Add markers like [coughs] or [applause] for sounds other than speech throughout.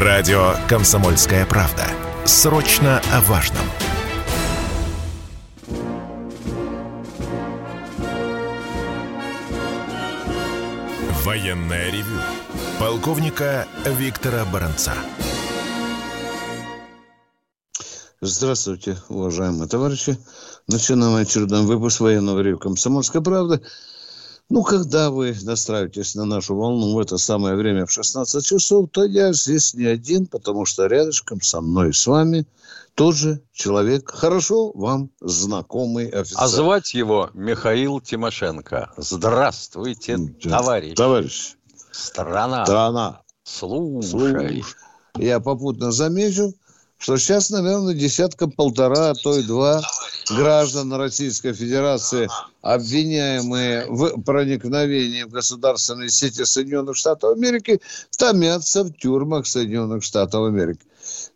Радио «Комсомольская правда». Срочно о важном. Военное ревю. Полковника Виктора Баранца. Здравствуйте, уважаемые товарищи. Начинаем очередной выпуск военного ревю «Комсомольская правда». Ну, когда вы настраиваетесь на нашу волну в это самое время в 16 часов, то я здесь не один, потому что рядышком со мной с вами тот же человек, хорошо вам знакомый офицер. А звать его Михаил Тимошенко. Здравствуйте, товарищ. Товарищ. Страна. Страна. Слушай. Слушай. Я попутно замечу, что сейчас, наверное, десятка-полтора, а то и два граждан Российской Федерации, обвиняемые в проникновении в государственные сети Соединенных Штатов Америки, томятся в тюрьмах Соединенных Штатов Америки.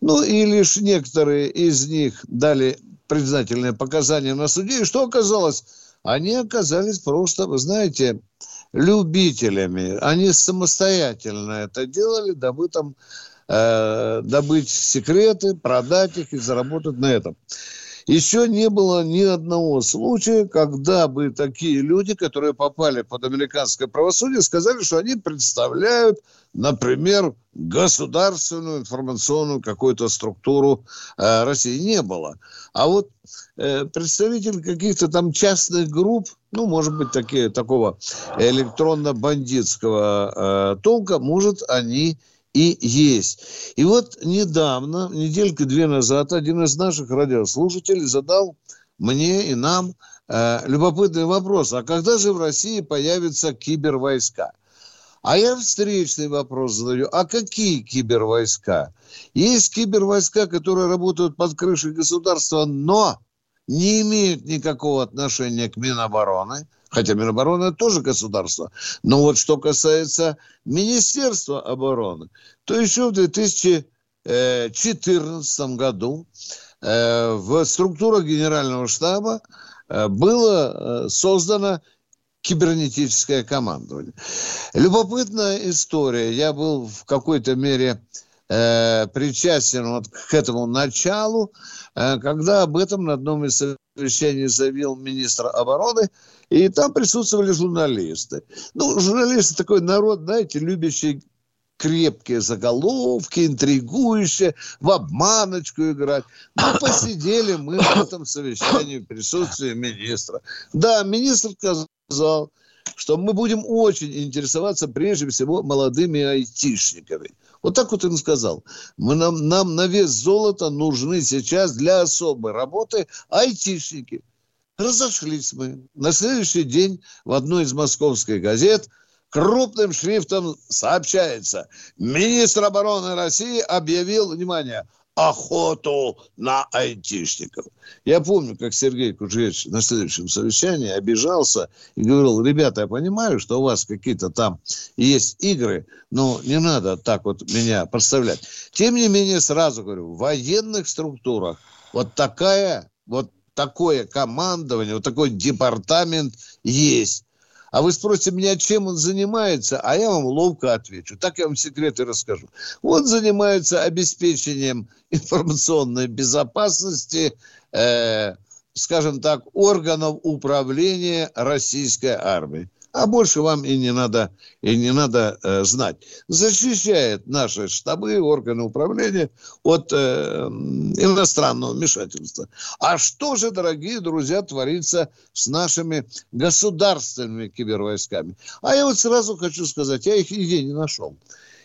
Ну и лишь некоторые из них дали признательные показания на суде. И что оказалось? Они оказались просто, вы знаете, любителями. Они самостоятельно это делали, дабы там э, добыть секреты, продать их и заработать на этом. Еще не было ни одного случая, когда бы такие люди, которые попали под американское правосудие, сказали, что они представляют, например, государственную информационную какую-то структуру э, России. Не было. А вот э, представитель каких-то там частных групп, ну, может быть, такие, такого электронно-бандитского э, толка, может, они и есть. И вот недавно, неделька две назад, один из наших радиослушателей задал мне и нам э, любопытный вопрос. А когда же в России появятся кибервойска? А я встречный вопрос задаю. А какие кибервойска? Есть кибервойска, которые работают под крышей государства, но не имеют никакого отношения к Минобороны – хотя Минобороны тоже государство. Но вот что касается Министерства обороны, то еще в 2014 году э, в структурах Генерального штаба э, было э, создано кибернетическое командование. Любопытная история. Я был в какой-то мере э, причастен вот к этому началу, э, когда об этом на одном из совещаний заявил министр обороны, и там присутствовали журналисты. Ну, журналисты такой народ, знаете, любящий крепкие заголовки, интригующие, в обманочку играть. Ну, посидели мы в этом совещании в присутствии министра. Да, министр сказал, что мы будем очень интересоваться прежде всего молодыми айтишниками. Вот так вот он сказал. Мы, нам, нам на вес золота нужны сейчас для особой работы айтишники. Разошлись мы. На следующий день в одной из московских газет крупным шрифтом сообщается. Министр обороны России объявил, внимание, охоту на айтишников. Я помню, как Сергей Кужевич на следующем совещании обижался и говорил, ребята, я понимаю, что у вас какие-то там есть игры, но не надо так вот меня подставлять. Тем не менее, сразу говорю, в военных структурах вот такая, вот такое командование, вот такой департамент есть. А вы спросите меня, чем он занимается, а я вам ловко отвечу. Так я вам секреты расскажу. Он занимается обеспечением информационной безопасности, э, скажем так, органов управления российской армией а больше вам и не надо, и не надо э, знать. Защищает наши штабы, органы управления от э, иностранного вмешательства. А что же, дорогие друзья, творится с нашими государственными кибервойсками? А я вот сразу хочу сказать, я их нигде не нашел.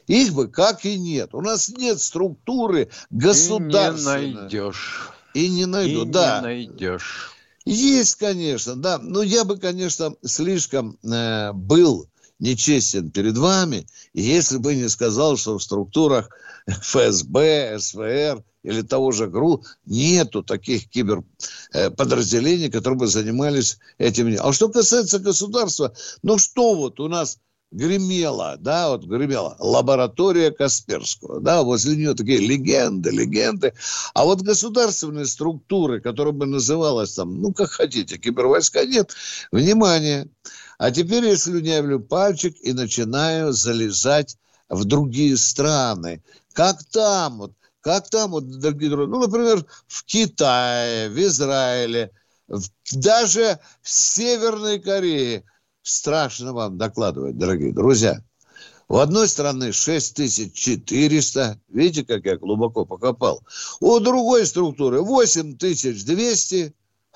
Их бы как и нет. У нас нет структуры государственной. И не найдешь. И не найду, и да. не найдешь. Есть, конечно, да. Но я бы, конечно, слишком э, был нечестен перед вами, если бы не сказал, что в структурах [laughs] ФСБ, СВР или того же ГРУ нету таких киберподразделений, которые бы занимались этим. А что касается государства, ну что вот у нас гремела, да, вот гремела лаборатория Касперского, да, возле нее такие легенды, легенды. А вот государственные структуры, которые бы называлась там, ну, как хотите, кибервойска, нет. Внимание! А теперь я слюнявлю пальчик и начинаю залезать в другие страны, как там, вот, как там, вот, дорогие друзья, ну, например, в Китае, в Израиле, в, даже в Северной Корее. Страшно вам докладывать, дорогие друзья. У одной страны 6400, видите, как я глубоко покопал. У другой структуры 8200,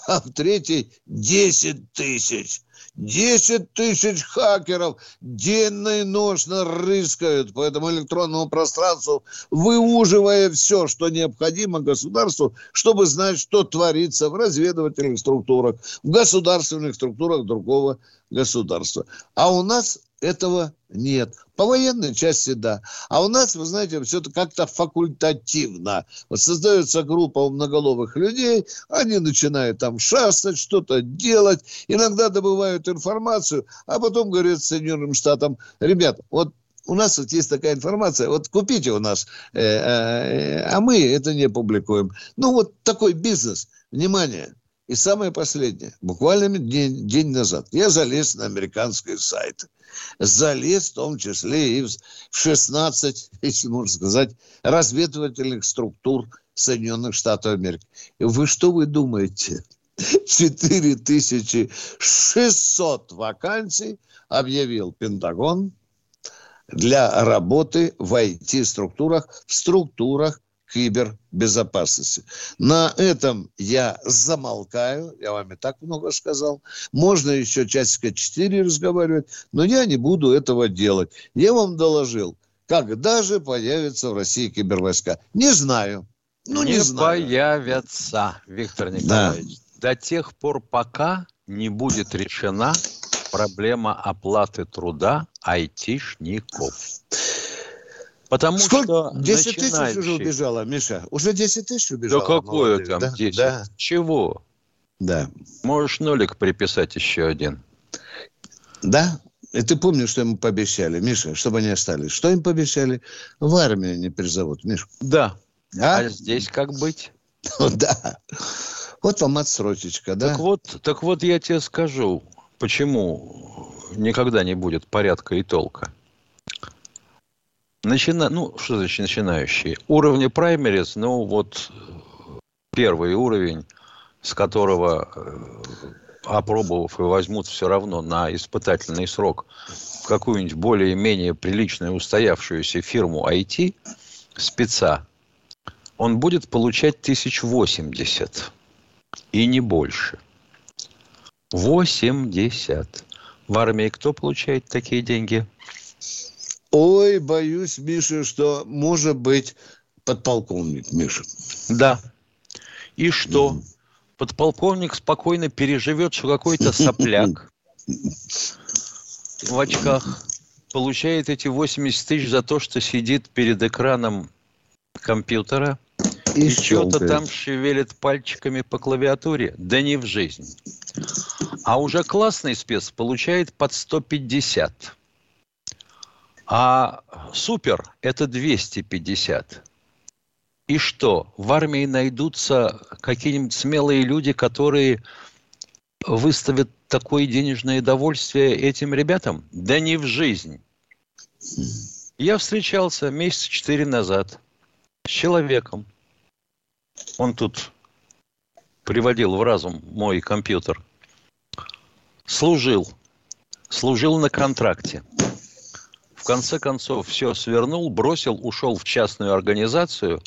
а в третьей 10 тысяч. 10 тысяч хакеров денно и ночно рыскают по этому электронному пространству, выуживая все, что необходимо государству, чтобы знать, что творится в разведывательных структурах, в государственных структурах другого государства. А у нас этого нет. По военной части, да. А у нас, вы знаете, все это как-то факультативно. Вот создается группа многоловых людей, они начинают там шастать, что-то делать, иногда добывают информацию, а потом говорят Соединенным Штатам, ребят, вот у нас вот есть такая информация, вот купите у нас, э, э, а мы это не публикуем. Ну, вот такой бизнес. Внимание, и самое последнее, буквально день, день назад, я залез на американский сайт. Залез в том числе и в 16, [laughs] если можно сказать, разведывательных структур Соединенных Штатов Америки. И вы что вы думаете? [laughs] 4600 вакансий объявил Пентагон для работы в IT-структурах, в структурах кибербезопасности. На этом я замолкаю. Я вам и так много сказал. Можно еще часика 4 разговаривать, но я не буду этого делать. Я вам доложил, когда же появятся в России кибервойска. Не знаю. Ну, не, не знаю. появятся, Виктор Николаевич. Да. До тех пор, пока не будет решена проблема оплаты труда айтишников. Потому Сколько? что 10 начинающие... тысяч уже убежало, Миша. Уже 10 тысяч убежало. Да какое молодых, там да? 10? Да. Чего? Да. Можешь нолик приписать еще один. Да? И ты помнишь, что ему пообещали, Миша, чтобы они остались? Что им пообещали? В армию не призовут, Миша. Да. А, а здесь как быть? Ну [laughs] да. Вот вам отсрочечка, да? Так вот, так вот я тебе скажу, почему никогда не будет порядка и толка. Начина... Ну, что значит начинающие? Уровни праймерис, ну, вот первый уровень, с которого, э, опробовав и возьмут все равно на испытательный срок какую-нибудь более-менее приличную устоявшуюся фирму IT, спеца, он будет получать 1080 и не больше. 80. В армии кто получает такие деньги? Ой, боюсь, Миша, что может быть подполковник, Миша. Да. И что? Mm. Подполковник спокойно переживет, что какой-то [laughs] сопляк в очках получает эти 80 тысяч за то, что сидит перед экраном компьютера и, и что-то там шевелит пальчиками по клавиатуре. Да не в жизнь. А уже классный спец получает под 150. А супер – это 250. И что, в армии найдутся какие-нибудь смелые люди, которые выставят такое денежное довольствие этим ребятам? Да не в жизнь. Я встречался месяца четыре назад с человеком. Он тут приводил в разум мой компьютер. Служил. Служил на контракте в конце концов все свернул, бросил, ушел в частную организацию.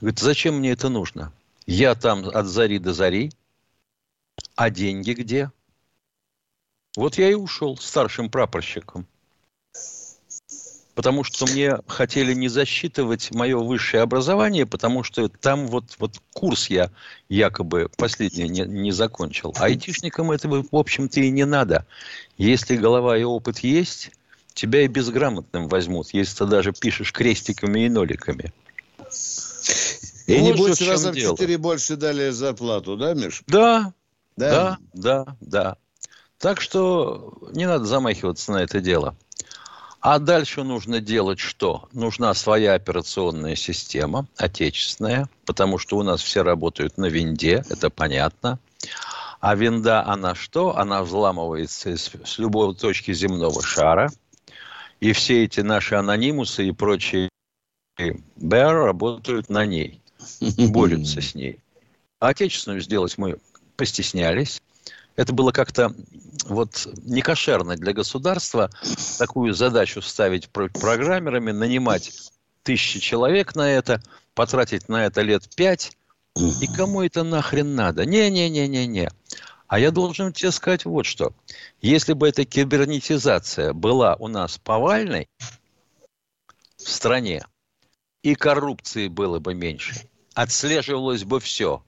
Говорит, зачем мне это нужно? Я там от зари до зари, а деньги где? Вот я и ушел старшим прапорщиком. Потому что мне хотели не засчитывать мое высшее образование, потому что там вот, вот курс я якобы последний не, не закончил. А айтишникам этого, в общем-то, и не надо. Если голова и опыт есть, тебя и безграмотным возьмут, если ты даже пишешь крестиками и ноликами. И не будет раза в четыре больше дали зарплату, да, Миш? Да, да, да, да, да. Так что не надо замахиваться на это дело. А дальше нужно делать что? Нужна своя операционная система, отечественная, потому что у нас все работают на винде, это понятно. А винда, она что? Она взламывается с любой точки земного шара – и все эти наши анонимусы и прочие БР работают на ней, [laughs] борются с ней. А отечественную сделать мы постеснялись. Это было как-то вот не кошерно для государства такую задачу ставить программерами, нанимать тысячи человек на это, потратить на это лет пять. И кому это нахрен надо? Не-не-не-не-не. А я должен тебе сказать вот что. Если бы эта кибернетизация была у нас повальной в стране, и коррупции было бы меньше, отслеживалось бы все.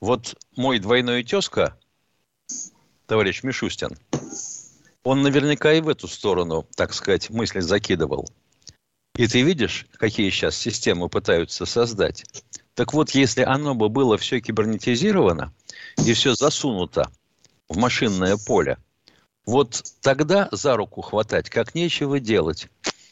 Вот мой двойной тезка, товарищ Мишустин, он наверняка и в эту сторону, так сказать, мысли закидывал. И ты видишь, какие сейчас системы пытаются создать. Так вот, если оно бы было все кибернетизировано, и все засунуто в машинное поле, вот тогда за руку хватать, как нечего делать.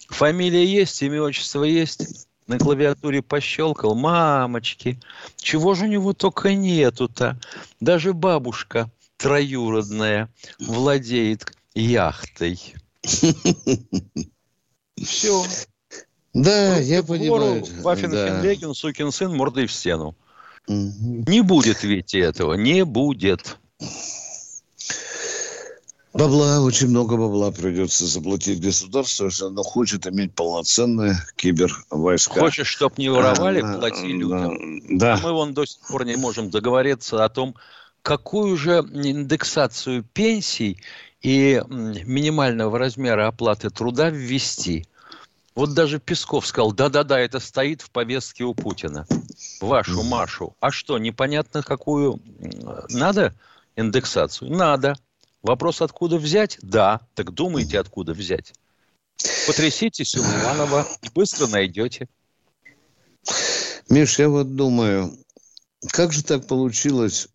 Фамилия есть, имя, отчество есть. На клавиатуре пощелкал. Мамочки, чего же у него только нету-то? Даже бабушка троюродная владеет яхтой. Все. Да, я понимаю. Вафенхенвеген, да. сукин сын, мордой в стену. Не будет, Вити, этого. Не будет. Бабла, очень много бабла придется заплатить государству, если оно хочет иметь полноценные кибервойска. Хочешь, чтобы не воровали, а, плати людям. Да. А мы вон до сих пор не можем договориться о том, какую же индексацию пенсий и минимального размера оплаты труда ввести. Вот даже Песков сказал, да-да-да, это стоит в повестке у Путина. Вашу Машу. А что, непонятно, какую надо индексацию? Надо. Вопрос, откуда взять? Да. Так думайте, откуда взять. Потряситесь у Иванова и быстро найдете. Миш, я вот думаю, как же так получилось,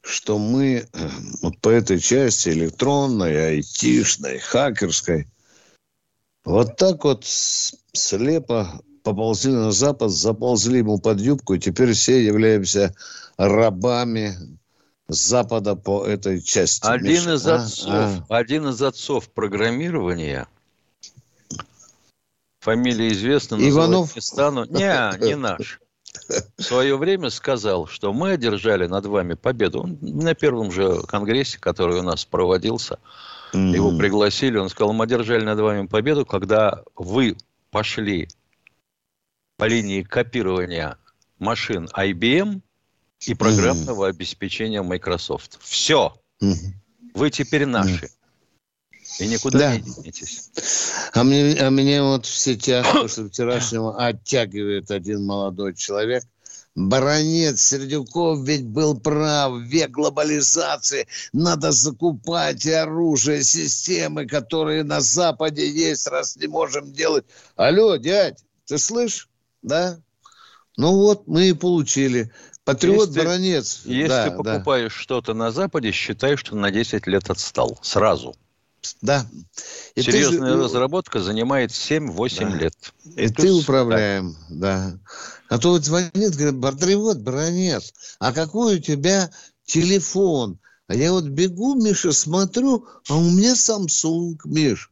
что мы э, вот по этой части электронной, айтишной, хакерской вот так вот слепо поползли на Запад, заползли ему под юбку, и теперь все являемся рабами Запада по этой части. Один Миша. из а? отцов, а? один из отцов программирования, фамилия известна, Иванов? не стану. Не, не наш. В свое время сказал, что мы одержали над вами победу. Он на первом же конгрессе, который у нас проводился, Mm-hmm. Его пригласили, он сказал, мы одержали над вами победу, когда вы пошли по линии копирования машин IBM и программного mm-hmm. обеспечения Microsoft. Все. Mm-hmm. Вы теперь наши. Mm-hmm. И никуда да. не денетесь. А мне, а мне вот в сетях после вчерашнего оттягивает один молодой человек. Баронец Сердюков ведь был прав. Век глобализации. Надо закупать оружие, системы, которые на Западе есть, раз не можем делать. Алло, дядь, ты слышишь? Да? Ну вот, мы и получили. Патриот если, Баронец. Если да, ты покупаешь да. что-то на Западе, считай, что на 10 лет отстал. Сразу. Да. И Серьезная ты, разработка занимает 7-8 да. лет. И, и ты управляем, да. А то вот звонит, говорит, Бартривот, бронец, а какой у тебя телефон? А я вот бегу, Миша, смотрю, а у меня Samsung, Миш.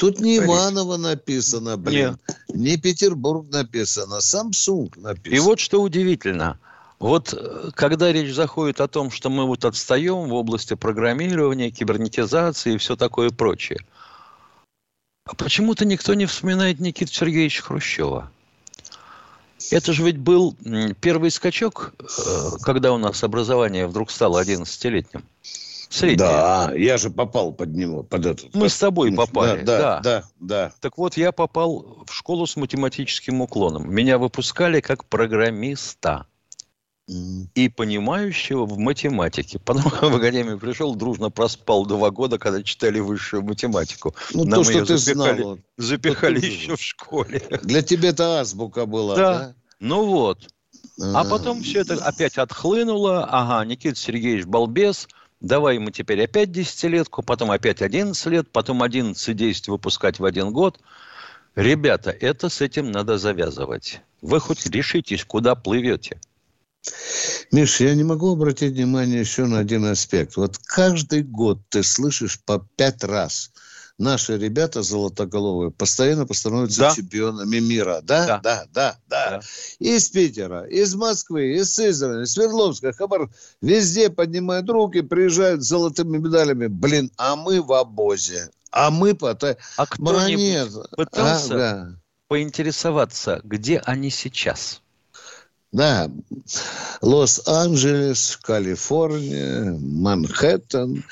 Тут не. Иваново написано, блин, Нет. не Петербург написано, Samsung написано. И вот что удивительно. Вот э, когда речь заходит о том, что мы вот отстаем в области программирования, кибернетизации и все такое прочее, а почему-то никто не вспоминает Никиту Сергеевича Хрущева. Это же ведь был первый скачок, э, когда у нас образование вдруг стало 11-летним. Среднее. Да, я же попал под него, под этот. Мы под... с тобой попали, да, да, да, да. Так вот, я попал в школу с математическим уклоном. Меня выпускали как программиста и понимающего в математике. [laughs] Потом в академию пришел, дружно проспал два года, когда читали высшую математику. Ну, Нам то, что ты запихали, знал. Запихали еще в школе. [laughs] Для тебя это азбука была, да? да? Ну вот. А, а потом все это опять отхлынуло. Ага, Никита Сергеевич балбес. Давай ему теперь опять десятилетку, потом опять 11 лет, потом 11 действий выпускать в один год. Ребята, это с этим надо завязывать. Вы хоть решитесь, куда плывете. Миш, я не могу обратить внимание еще на один аспект. Вот каждый год ты слышишь по пять раз наши ребята золотоголовые постоянно постановятся Да. чемпионами мира. Да, Да. да, да, да. Да. Из Питера, из Москвы, из Сызрани, Свердловска, Хабар. Везде поднимают руки, приезжают с золотыми медалями. Блин, а мы в обозе. А мы по... А кто-нибудь пытался Ага. поинтересоваться, где они сейчас? Да, Лос-Анджелес, Калифорния, Манхэттен.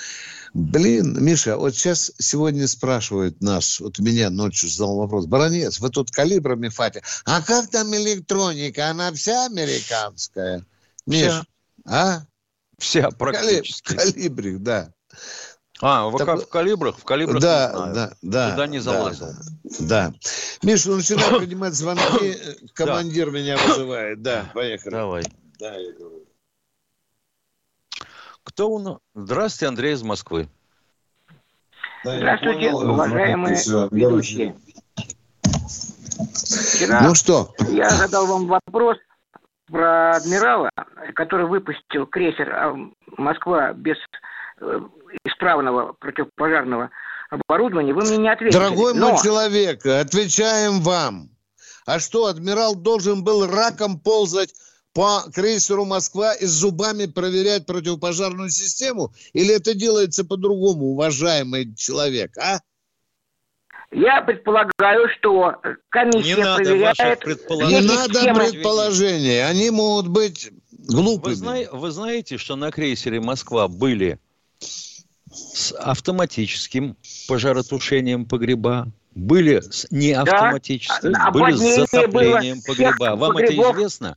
Блин, Миша, вот сейчас сегодня спрашивают нас, вот меня ночью задал вопрос, Баронец, вы тут калибрами фати, а как там электроника, она вся американская? Миш, Вся. а? Вся практически. Калибрик, да. А, в, Так в калибрах? В калибрах да, не знаю. да, да. Туда не да, залазил. Да. Миш, ну начинай [coughs] принимать звонки, командир меня вызывает. Да, поехали. Давай. Да, я говорю. Кто у нас? Здравствуйте, Андрей из Москвы. Здравствуйте, понял. уважаемые ведущие. Вчера Ну что, я задал вам вопрос про адмирала, который выпустил крейсер а, «Москва» без э, исправного противопожарного оборудования. Вы мне не ответили. дорогой Но мой человек, отвечаем вам. А что, адмирал должен был раком ползать по крейсеру «Москва» и с зубами проверять противопожарную систему? Или это делается по-другому, уважаемый человек, а? я предполагаю, что комиссия Не надо проверяет... Не предположений. Надо схемы- предположения, они могут быть глупыми. Вы, зна- вы знаете, что на крейсере Москва были с автоматическим пожаротушением погреба, были с неавтоматическим, А- были с затоплением было погреба. Вам погребов. это известно?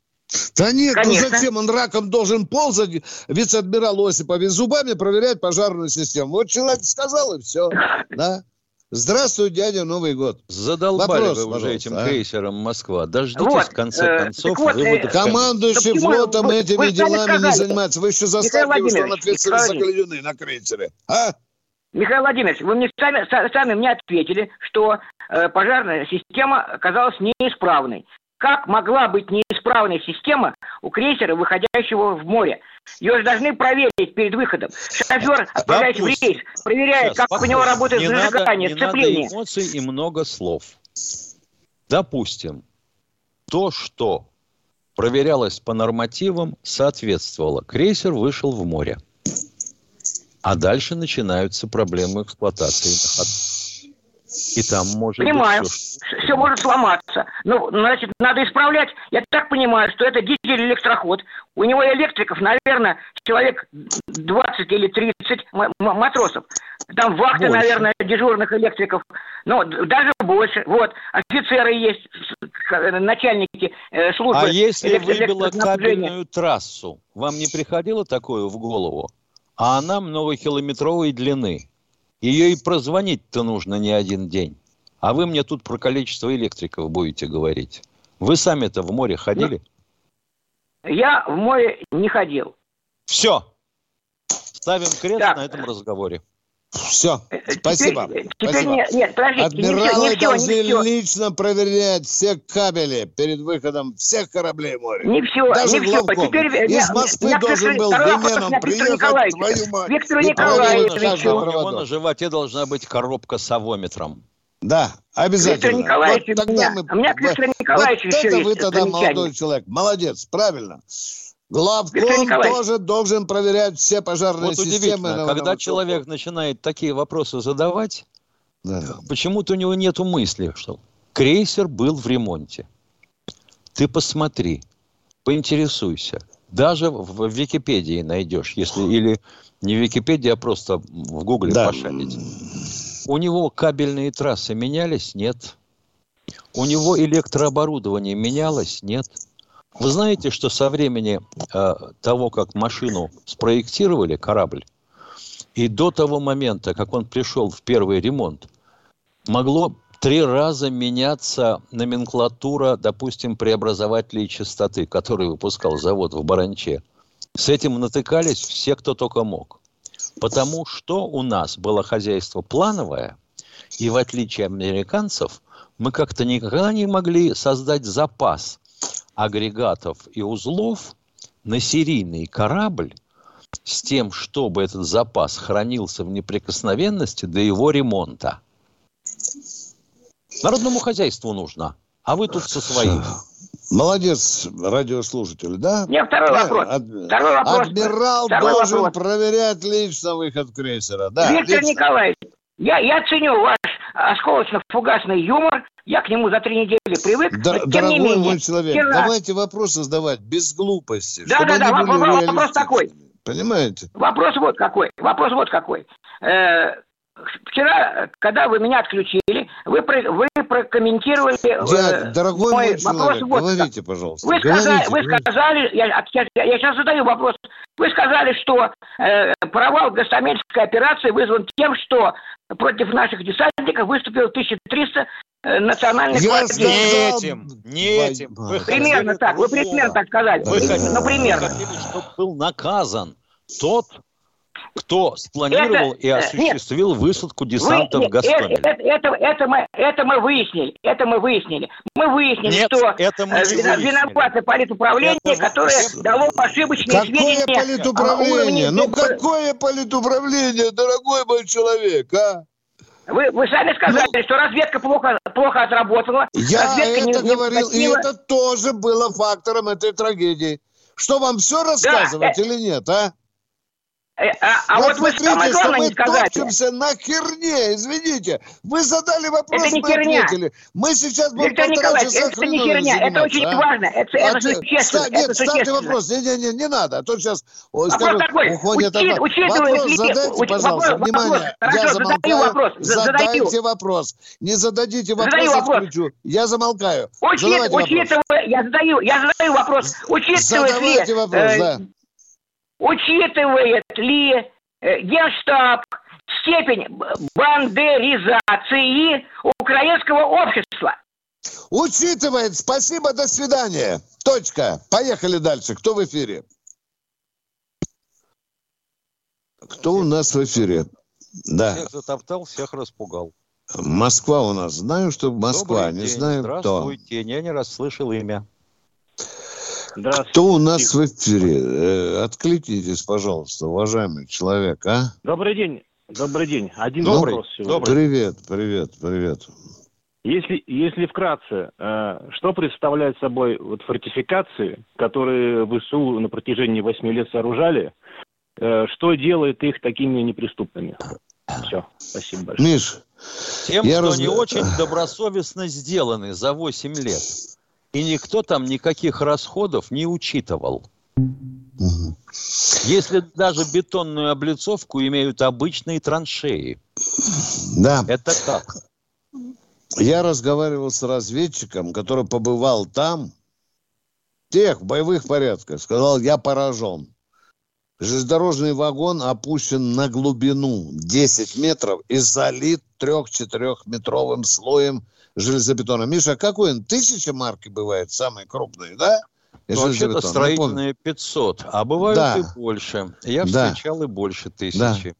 Да нет, Конечно. ну зачем он раком должен ползать, вице-адмирал Осипов, и зубами проверять пожарную систему? Вот человек сказал, и все. Да? Здравствуй, дядя, Новый год. Задолбали Вопрос, вы уже этим а? крейсером Москва. Дождитесь, Вот, в конце э, концов, вот, выводов э. Командующий Да флотом вы- этими вы делами не сказали, занимается. Вы еще заставьте его, что он ответственный за галюны на крейсере. А? Михаил Владимирович, вы мне сами, са- сами мне ответили, что э, пожарная система оказалась неисправной. Как могла быть неисправная система у крейсера, выходящего в море? Ее же должны проверить перед выходом. Шофер, отправляясь в рейс, проверяет, Сейчас, как у него спокойно. работает не надо, зажигание, не сцепление. надо эмоций и много слов. Допустим, то, что проверялось по нормативам, соответствовало. Крейсер вышел в море. А дальше начинаются проблемы эксплуатации. И там может Понимаю. быть все, Все может сломаться. Ну, значит, надо исправлять. Я так понимаю, что это дизель-электроход. У него электриков, наверное, человек 20 или 30 м- м- матросов. Там вахты, Больше. наверное, дежурных электриков. Ну, даже больше. Вот. Офицеры есть, начальники э, службы. А если выбило кабельную трассу, вам не приходило такое в голову? А она многокилометровой длины. Ее и прозвонить-то нужно не один день. А вы мне тут про количество электриков будете говорить. Вы сами-то в море ходили? Я в море не ходил. Все. Ставим крест Так. на этом разговоре. Все. Э, э, Спасибо. Теперь, теперь Спасибо. не- нет, подождите, Адмиралы не все, должны не все, лично проверять все кабели перед выходом всех кораблей в море. Не все, Даже не все. Теперь э, Из я- Москвы я должен был Виктору приехать, Николаевичу. твою мать. Виктору и проверить У него на животе должна быть коробка с авометром. Да, обязательно. Виктор Николаевич, Вот тогда у меня- мы- у меня к Виктору Николаевичу вот еще это есть вы тогда молодой человек. Молодец, правильно. Главком тоже должен проверять все пожарные Вот системы. на- когда на- человек начинает такие вопросы задавать, Да. почему-то у него нету мысли, что крейсер был в ремонте. Ты посмотри, поинтересуйся. Даже в, в Википедии найдешь, если или не в Википедии, а просто в Гугле Да. пошарить. У него кабельные трассы менялись? Нет. У него электрооборудование менялось? Нет. Вы знаете, что со времени э, того, как машину спроектировали, корабль, и до того момента, как он пришел в первый ремонт, могло три раза меняться номенклатура, допустим, преобразователей частоты, которые выпускал завод в Баранче. С этим натыкались все, кто только мог. Потому что у нас было хозяйство плановое, и в отличие от американцев, мы как-то никогда не могли создать запас агрегатов и узлов на серийный корабль с тем, чтобы этот запас хранился в неприкосновенности до его ремонта. Народному хозяйству нужно. А вы тут со своим. Молодец, радиослушатель, да? Нет, второй вопрос. ад- Второй вопрос. Адмирал Второй должен вопрос. проверять лично выход крейсера. Да, Виктор лично. Николаевич, я, я ценю ваш осколочно-фугасный юмор. Я к нему за три недели привык. Дор- но тем дорогой не менее, мой человек, вчера- давайте вопросы задавать без глупости. Да, да, да, вопрос- вопрос такой. Понимаете? Вопрос вот какой. Вопрос вот какой. Э, Вчера, когда вы меня отключили, вы, про- вы прокомментировали... Я, э, дорогой мой мой человек, вот говорите, пожалуйста. Вы сказали, говорите, вы сказали я, я, я сейчас задаю вопрос. Вы сказали, что э, провал Гастамельской операции вызван тем, что против наших десантников выступило 1300 э, национальных Я гвардейцев. Не этим, не этим. Вы Примерно хотели так, вы примерно так сказали. Вы хотели, Ну, примерно. вы хотели, чтобы был наказан тот, кто спланировал Это, и э, осуществил высадку Вы- десанта в э, Гастомеле. Это, это, это мы, это мы выяснили. Это мы выяснили. Мы выяснили, Нет, что это мы э, вина- выяснили. виновато политуправление, Это вы- которое это- дало ошибочные Какое сведения. о политуправление? Ну какое политуправление, дорогой мой человек, а? Вы, вы сами сказали, что разведка плохо, плохо отработала. Ну, Я разведка это не- не говорил, и уточнила. это тоже было фактором этой трагедии. Что вам все рассказывать э, или нет, а? Э, А, а вот вы смотрите, что мы не топчемся на херне, извините. Вы задали вопрос, Это не мы херня. ответили. Мы сейчас будем Виктор полтора Николаевич, часа это не херня, это очень а? важно, это, это А ты- существенно, ста- это Нет, ставьте вопрос. Не-не-не, не надо, а то сейчас ой, скажут, такой, уходят от учит- вас. учитывая Вопрос задайте, уч- пожалуйста, вопрос, внимание. вопрос. Я замолкаю. вопрос, за- Задайте задаю. вопрос. Не зададите вопрос, Задаю вопрос. отключу. Я замолкаю. Учит- учитывая, я задаю, я задаю вопрос, учитывает ли, Задавайте вопрос, э, да. Учитывает ли э, Генштаб степень бандеризации украинского общества? Учитывает. Спасибо, до свидания. Точка. Поехали дальше. Кто в эфире? Кто у нас в эфире? Да, Всех затоптал, всех распугал. Москва у нас. Знаю, что Москва, Добрый не день, знаю кто. Здравствуйте, я не расслышал имя. Здравствуйте. Кто у нас в эфире? Э, Откликнитесь, пожалуйста, уважаемый человек, а? Добрый день. Добрый день. Один Добрый, вопрос сегодня. добрый. Привет, привет, привет. Если, если вкратце, э, что представляют собой вот фортификации, которые ВСУ на протяжении восьми лет сооружали, э, что делает их такими неприступными? Все, спасибо большое. Миш, Тем, Я что раз- они очень добросовестно сделаны за 8 лет. И никто там никаких расходов не учитывал. мгм. Если даже бетонную облицовку имеют обычные траншеи. да, Это как? я разговаривал с разведчиком, который побывал там, тех, в боевых порядках, сказал, я поражен. Железнодорожный вагон опущен на глубину 10 метров и залит 3-4-метровым слоем железобетона. Миша, какой он? Тысяча марки бывает, самый крупный, да? И Вообще-то строительные 500, а бывают Да. и больше. Я Да. встречал и больше тысячи.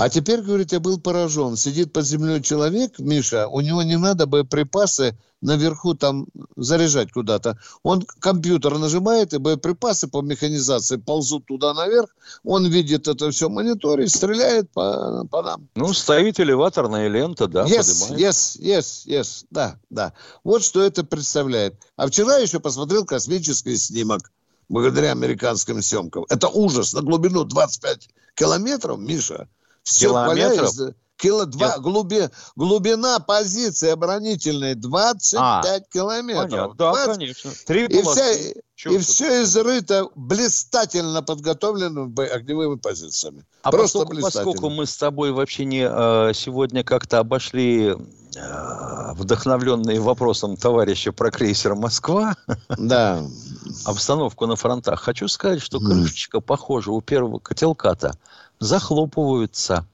А теперь, говорит, я был поражен. Сидит под землей человек, Миша, у него не надо боеприпасы наверху там заряжать куда-то. Он компьютер нажимает, и боеприпасы по механизации ползут туда наверх. Он видит это все в мониторе, стреляет по, по нам. Ну, стоит элеваторная лента, да, yes, поднимает. yes, yes, yes, да, да. Вот что это представляет. А вчера еще посмотрел космический снимок благодаря американским съемкам. Это ужас. На глубину 25 километров, Миша. Все Километров? из- Кило два, глуби- глубина позиции оборонительной 25 километров. Понятно, да, 20 конечно. Три и, вся, и все изрыто блистательно подготовленными огневыми позициями. А Просто поскольку, поскольку мы с тобой вообще не э, сегодня как-то обошли э, вдохновленные вопросом товарища про крейсер Москва, Да. обстановку на фронтах, хочу сказать, что крышечка, похоже, у первого котелка-то захлопываются.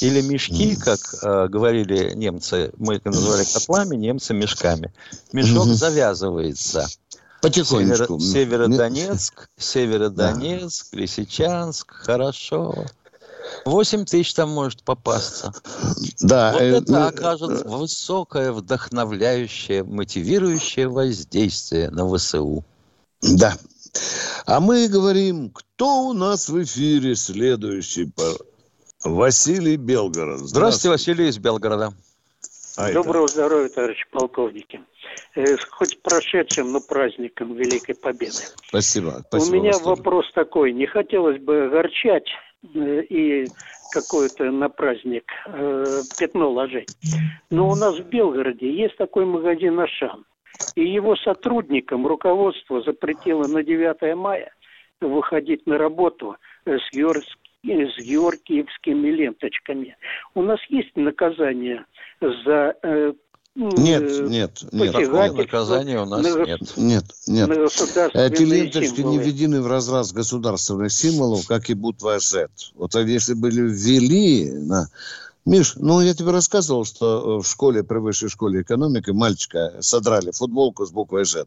Или мешки, как э, говорили немцы, мы это называли котлами, немцы мешками. Мешок завязывается. Потихонечку. Северо- Северодонецк, Северодонецк, Лисичанск, хорошо. 8 тысяч там может попасться. Да. Вот э, это э, окажет высокое, вдохновляющее, мотивирующее воздействие на ВСУ. Да. А мы говорим, кто у нас в эфире следующий? По- Василий Белгород. Здравствуйте, Василий из Белгорода. А Доброго это... здоровья, товарищи полковники. Э, хоть прошедшим, но праздником Великой Победы. Спасибо. спасибо У меня вопрос такой. Не хотелось бы огорчать э, и какое-то на праздник э, пятно ложить. Но у нас в Белгороде есть такой магазин «Ашан». И его сотрудникам руководство запретило на 9 мая выходить на работу с, Георг... с георгиевскими ленточками. У нас есть наказание за э, нет, нет, нет. Такого наказания у нас на, нет. Нет, нет. Эти ленточки символы. не введены в разраз государственных символов, как и буква Z. Вот если были ввели... На... Миш, ну я тебе рассказывал, что в школе, при высшей школе экономики мальчика содрали футболку с буквой Z.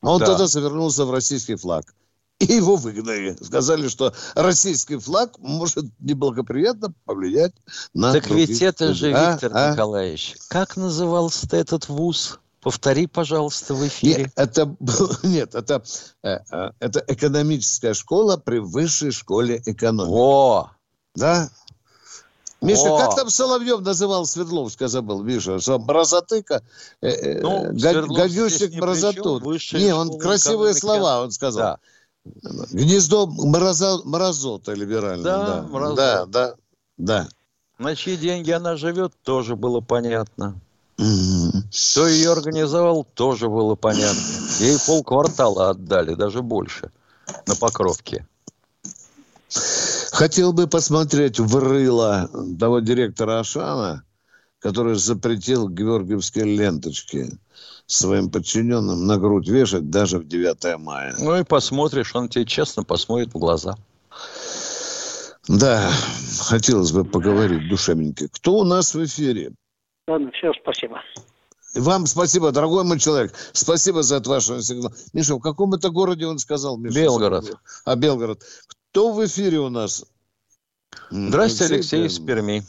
А он да. тогда завернулся в российский флаг [laughs] и его выгнали. Сказали, что российский флаг может неблагоприятно повлиять на... Так других. ведь это же, а? Виктор а? Николаевич, как назывался этот вуз? Повтори, пожалуйста, в эфире. Нет, это, [laughs] нет, это, э, э, это экономическая школа при высшей школе экономики. О! Да? Миша, О! как там Соловьев называл Свердловска, забыл, Миша, что Мразотыка, э, ну, гадюшник Мразотут. Не, он красивые слова, он сказал. Да. Гнездо мороза, морозота либерального. Да, да, морозота. да, да, да. На чьи деньги она живет, тоже было понятно. Mm-hmm. Кто ее организовал, тоже было понятно. Ей полквартала отдали, даже больше, на Покровке. Хотел бы посмотреть в рыло того директора Ашана, который запретил георгиевские ленточки своим подчиненным на грудь вешать даже в 9 мая. Ну и посмотришь, он тебе честно посмотрит в глаза. Да, хотелось бы поговорить душевненько. Кто у нас в эфире? Ладно, все, спасибо. Вам спасибо, дорогой мой человек. Спасибо за этот ваш сигнал. Миша, в каком это городе он сказал? Миша, Белгород. А, Белгород. Кто в эфире у нас? Здравствуйте, Алексей, из Перми.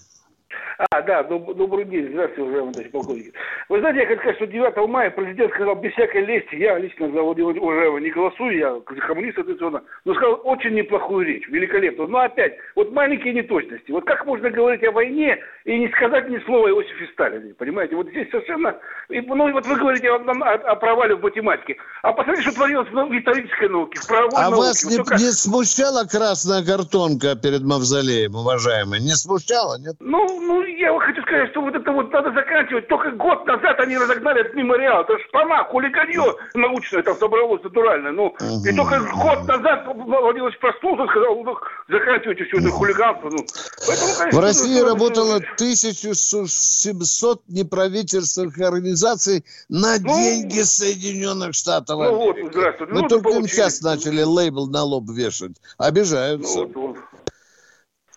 А, да, добрый день. Здравствуйте, уважаемый товарищ полковник. Вы знаете, я хочу сказать, что 9 мая президент сказал без всякой лести, я лично за уважаемого не голосую, я коммунист традиционно, но сказал очень неплохую речь, великолепную. Но опять, вот маленькие неточности. Вот как можно говорить о войне и не сказать ни слова Иосифе Сталине, понимаете? Вот здесь совершенно... Ну, вот вы говорите о, о, о провале в математике. А посмотрите, что творилось в исторической науке, в правовой а науке. вас не, только... не смущала красная картонка перед мавзолеем, уважаемый? Не смущала, нет? Ну, ну, я хочу сказать, что вот это вот надо заканчивать. Только год назад они разогнали этот мемориал. Это шпана, хулиганье научное там собралось натуральное. Ну, угу. и только год назад Владимир проснулся и сказал, ну, заканчивайте все это хулиганство. Ну, поэтому, конечно, В России ну, работало 1700 неправительственных организаций на ну, деньги Соединенных Штатов Ну вот, здравствуйте. Мы ну, только им сейчас начали лейбл на лоб вешать. Обижаются. Ну, вот, вот.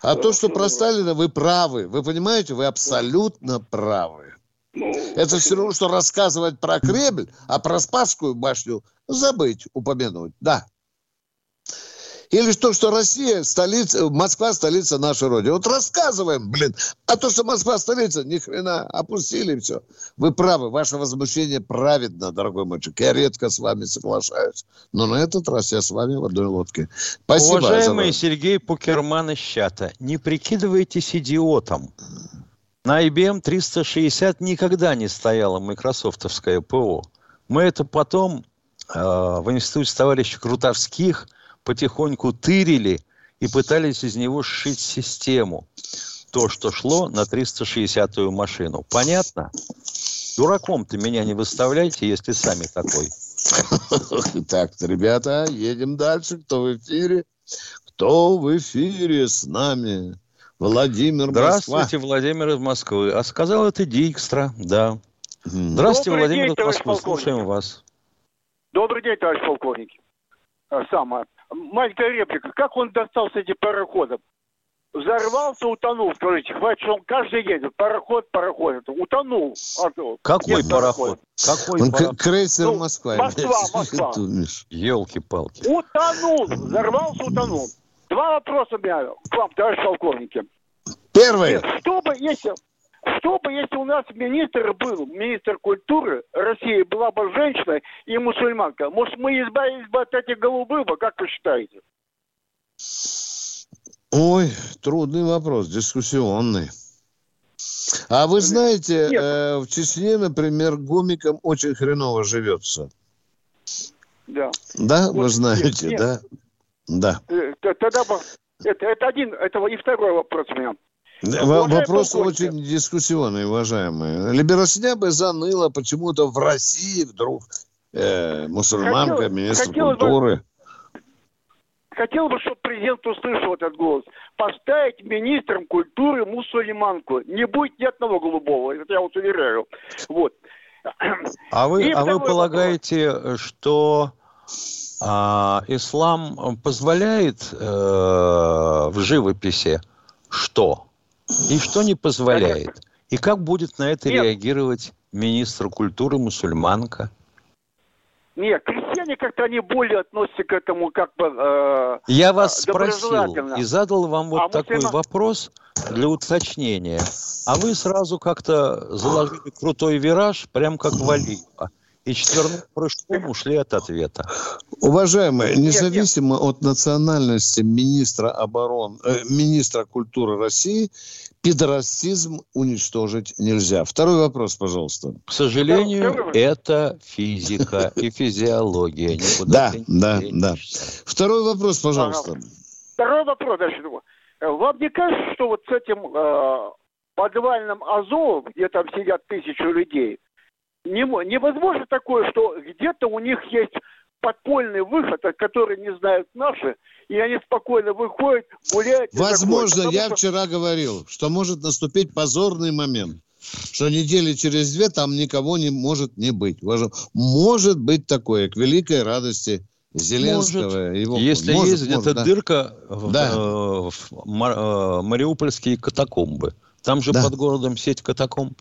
А то, что про Сталина вы правы. Вы понимаете, вы абсолютно правы. Ну, Это все равно, что рассказывать про Кремль, а про Спасскую башню забыть, упомянуть. Да. Или то, что Россия столица, Москва столица нашей Родины. Вот рассказываем, блин. А то, что Москва столица, ни хрена, опустили все. Вы правы, ваше возмущение праведно, дорогой мальчик. Я редко с вами соглашаюсь. Но на этот раз я с вами в одной лодке. Спасибо. Уважаемый Сергей Пукерман из чата, не прикидывайтесь идиотом. На IBM 360 никогда не стояла майкрософтовское ПО. Мы это потом э, в институте товарища Крутовских – потихоньку тырили и пытались из него сшить систему. То, что шло на 360-ю машину. Понятно? Дураком-то меня не выставляйте, если сами такой. [laughs] Так, ребята, едем дальше. Кто в эфире? Кто в эфире с нами? Владимир Здравствуйте, Москва. Владимир из Москвы. А сказал это Дикстра, да. Здравствуйте, Добрый Владимир день, из Москвы. Слушаем вас. Добрый день, товарищ полковник. А, самое маленькая реплика. Как он достал с этим пароходом? Взорвался, утонул. Скажите, хватит, что он каждый едет. Пароход, пароход. Утонул. Какой пароход? Какой он пароход? крейсер ну, Москва. Москва, Москва. Елки-палки. Утонул. Взорвался, утонул. Два вопроса у меня к вам, товарищ полковники. Первый. Что бы, если, что бы, если у нас министр был, министр культуры России была бы женщина и мусульманка, может, мы избавились бы от этих голубых, как вы считаете? Ой, трудный вопрос, дискуссионный. А вы знаете, Нет. э, в Чечне, например, гомикам очень хреново живется. Да. Да, Вот вы нет, знаете, нет. да? Да. Э, Тогда это, это один, это и второй вопрос у меня. Вопрос очень дискуссионный, уважаемые. Либерасня бы заныла почему-то в России вдруг э, мусульманка, Хотел- министр хотелось бы- культуры. Хотел бы, чтобы президент услышал этот голос. Поставить министром культуры мусульманку. Не будет ни одного голубого, это я вот уверяю. Вот. А вы, И а вы полагаете, что а, ислам позволяет э, в живописи что? И что не позволяет? И как будет на это Нет. реагировать министр культуры мусульманка? Нет, крестьяне как-то они более относятся к этому как бы... э, Я вас А, спросил и задал вам вот А такой мусульман- вопрос для уточнения. А вы сразу как-то заложили крутой вираж, прям как Валиева. И четверным прыжком ушли от ответа. Уважаемые, нет. независимо от национальности министра обороны, э, министра культуры России, пидорастизм уничтожить нельзя. Второй вопрос, пожалуйста. К сожалению, это физика и физиология. Никуда Да, да, денешься. Второй вопрос, пожалуйста. Второй вопрос, дальше. думаю. Э, Вам не кажется, что вот с этим э, подвальным Азовом, где там сидят тысячи людей, не мо- невозможно такое, что где-то у них есть подпольный выход, который не знают наши, и они спокойно выходят, гуляют. Возможно, заходят. я что- вчера говорил, что может наступить позорный момент, что недели через две там никого не может не быть. Может быть такое, к великой радости Зеленского. и его... Если Может, есть может, где-то да. дырка в, Да. э, в ма- э, мариупольские катакомбы, там же Да. под городом сеть катакомб.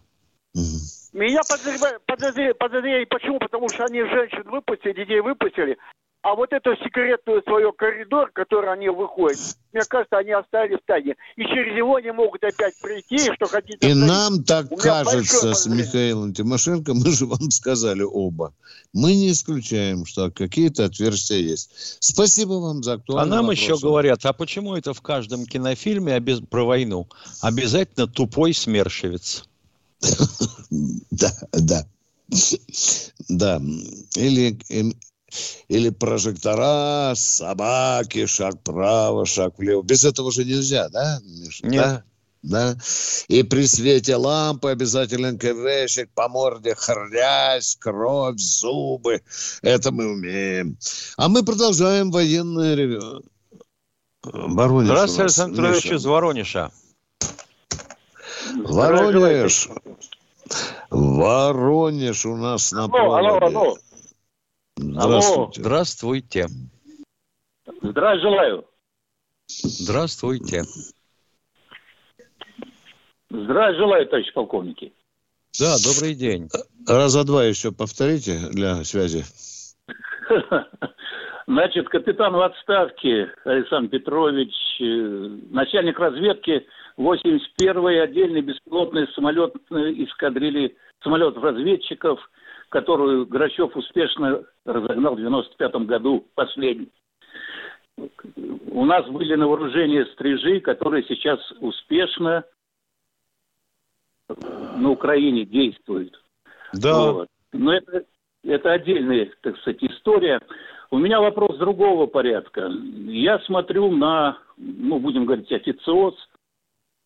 Мгм. Меня подозревают, подозревают, подозревают, почему? Потому что они женщин выпустили, детей выпустили, а вот эту секретную свою коридор, который они выходят, мне кажется, они оставили в тайне. И через него они могут опять прийти, и что хотите. И оставить. нам так У кажется с. Михаилом Тимошенко, [laughs] мы же вам сказали оба. Мы не исключаем, что какие-то отверстия есть. Спасибо вам за А актуальный нам вопрос. еще говорят, а почему это в каждом кинофильме про войну обязательно тупой смершевец? [laughs] Да, да. Да. Или, им- или прожектора, собаки, шаг вправо, шаг влево. Без этого же нельзя, да? Миша? Нет. Да? Да. И при свете лампы обязательно КВшек по морде хрясь, кровь, зубы. Это мы умеем. А мы продолжаем военное ревю. Воронеж Здравствуйте, Александр Петрович Миша. из Воронежа. Воронеж. Воронеж у нас на Алло, алло, алло. Здравствуйте. Здравствуйте. Здравия желаю. Здравствуйте. Здравия желаю, товарищ полковники. Да, добрый день. Раза два еще повторите для связи. [laughs] Значит, капитан в отставке Александр Петрович, э, начальник разведки 81-й отдельной беспилотной самолетной эскадрильи самолетов-разведчиков, которую Грачев успешно разогнал в 95 году, последний. У нас были на вооружении стрижи, которые сейчас успешно на Украине действуют. Да, Вот. Но это, это отдельная, так сказать, история. У меня вопрос другого порядка. Я смотрю на, ну, будем говорить, официоз.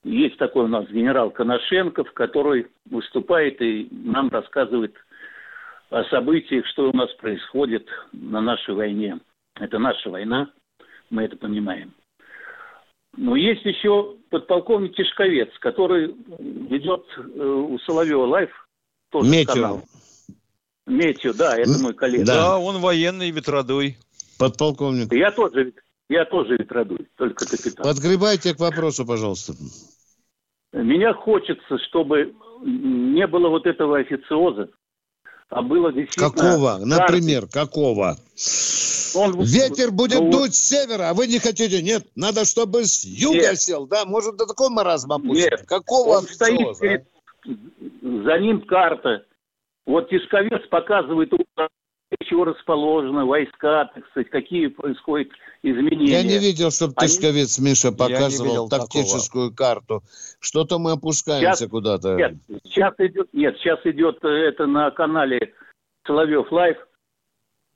Есть такой у нас генерал Коношенков, который выступает и нам рассказывает о событиях, что у нас происходит на нашей войне. Это наша война, мы это понимаем. Но есть еще подполковник Тишковец, который ведет э, у Соловьева лайф. тоже Метео. канал. Метео, да, это мой коллега. да. да, он военный ветродуй. Подполковник. Я тоже, я тоже ветродуй, только капитан. Подгребайте к вопросу, пожалуйста. Меня хочется, чтобы не было вот этого официоза, а было действительно... Какого? Например, какого? Он- Ветер будет ну, дуть с севера, а вы не хотите. Нет, надо, чтобы с юга Нет. сел. Да, может, до такого маразма опустим. Нет. Какого Он стоит официоза, перед... За ним карта. Вот Тишковец показывает чего расположены войска, так сказать, какие происходят изменения. Я не видел, чтобы Они- Тышковец Миша показывал тактическую карту. Что-то мы опускаемся Сейчас- куда-то. Нет, сейчас идет, нет, сейчас идет э, это на канале Соловьев Лайв,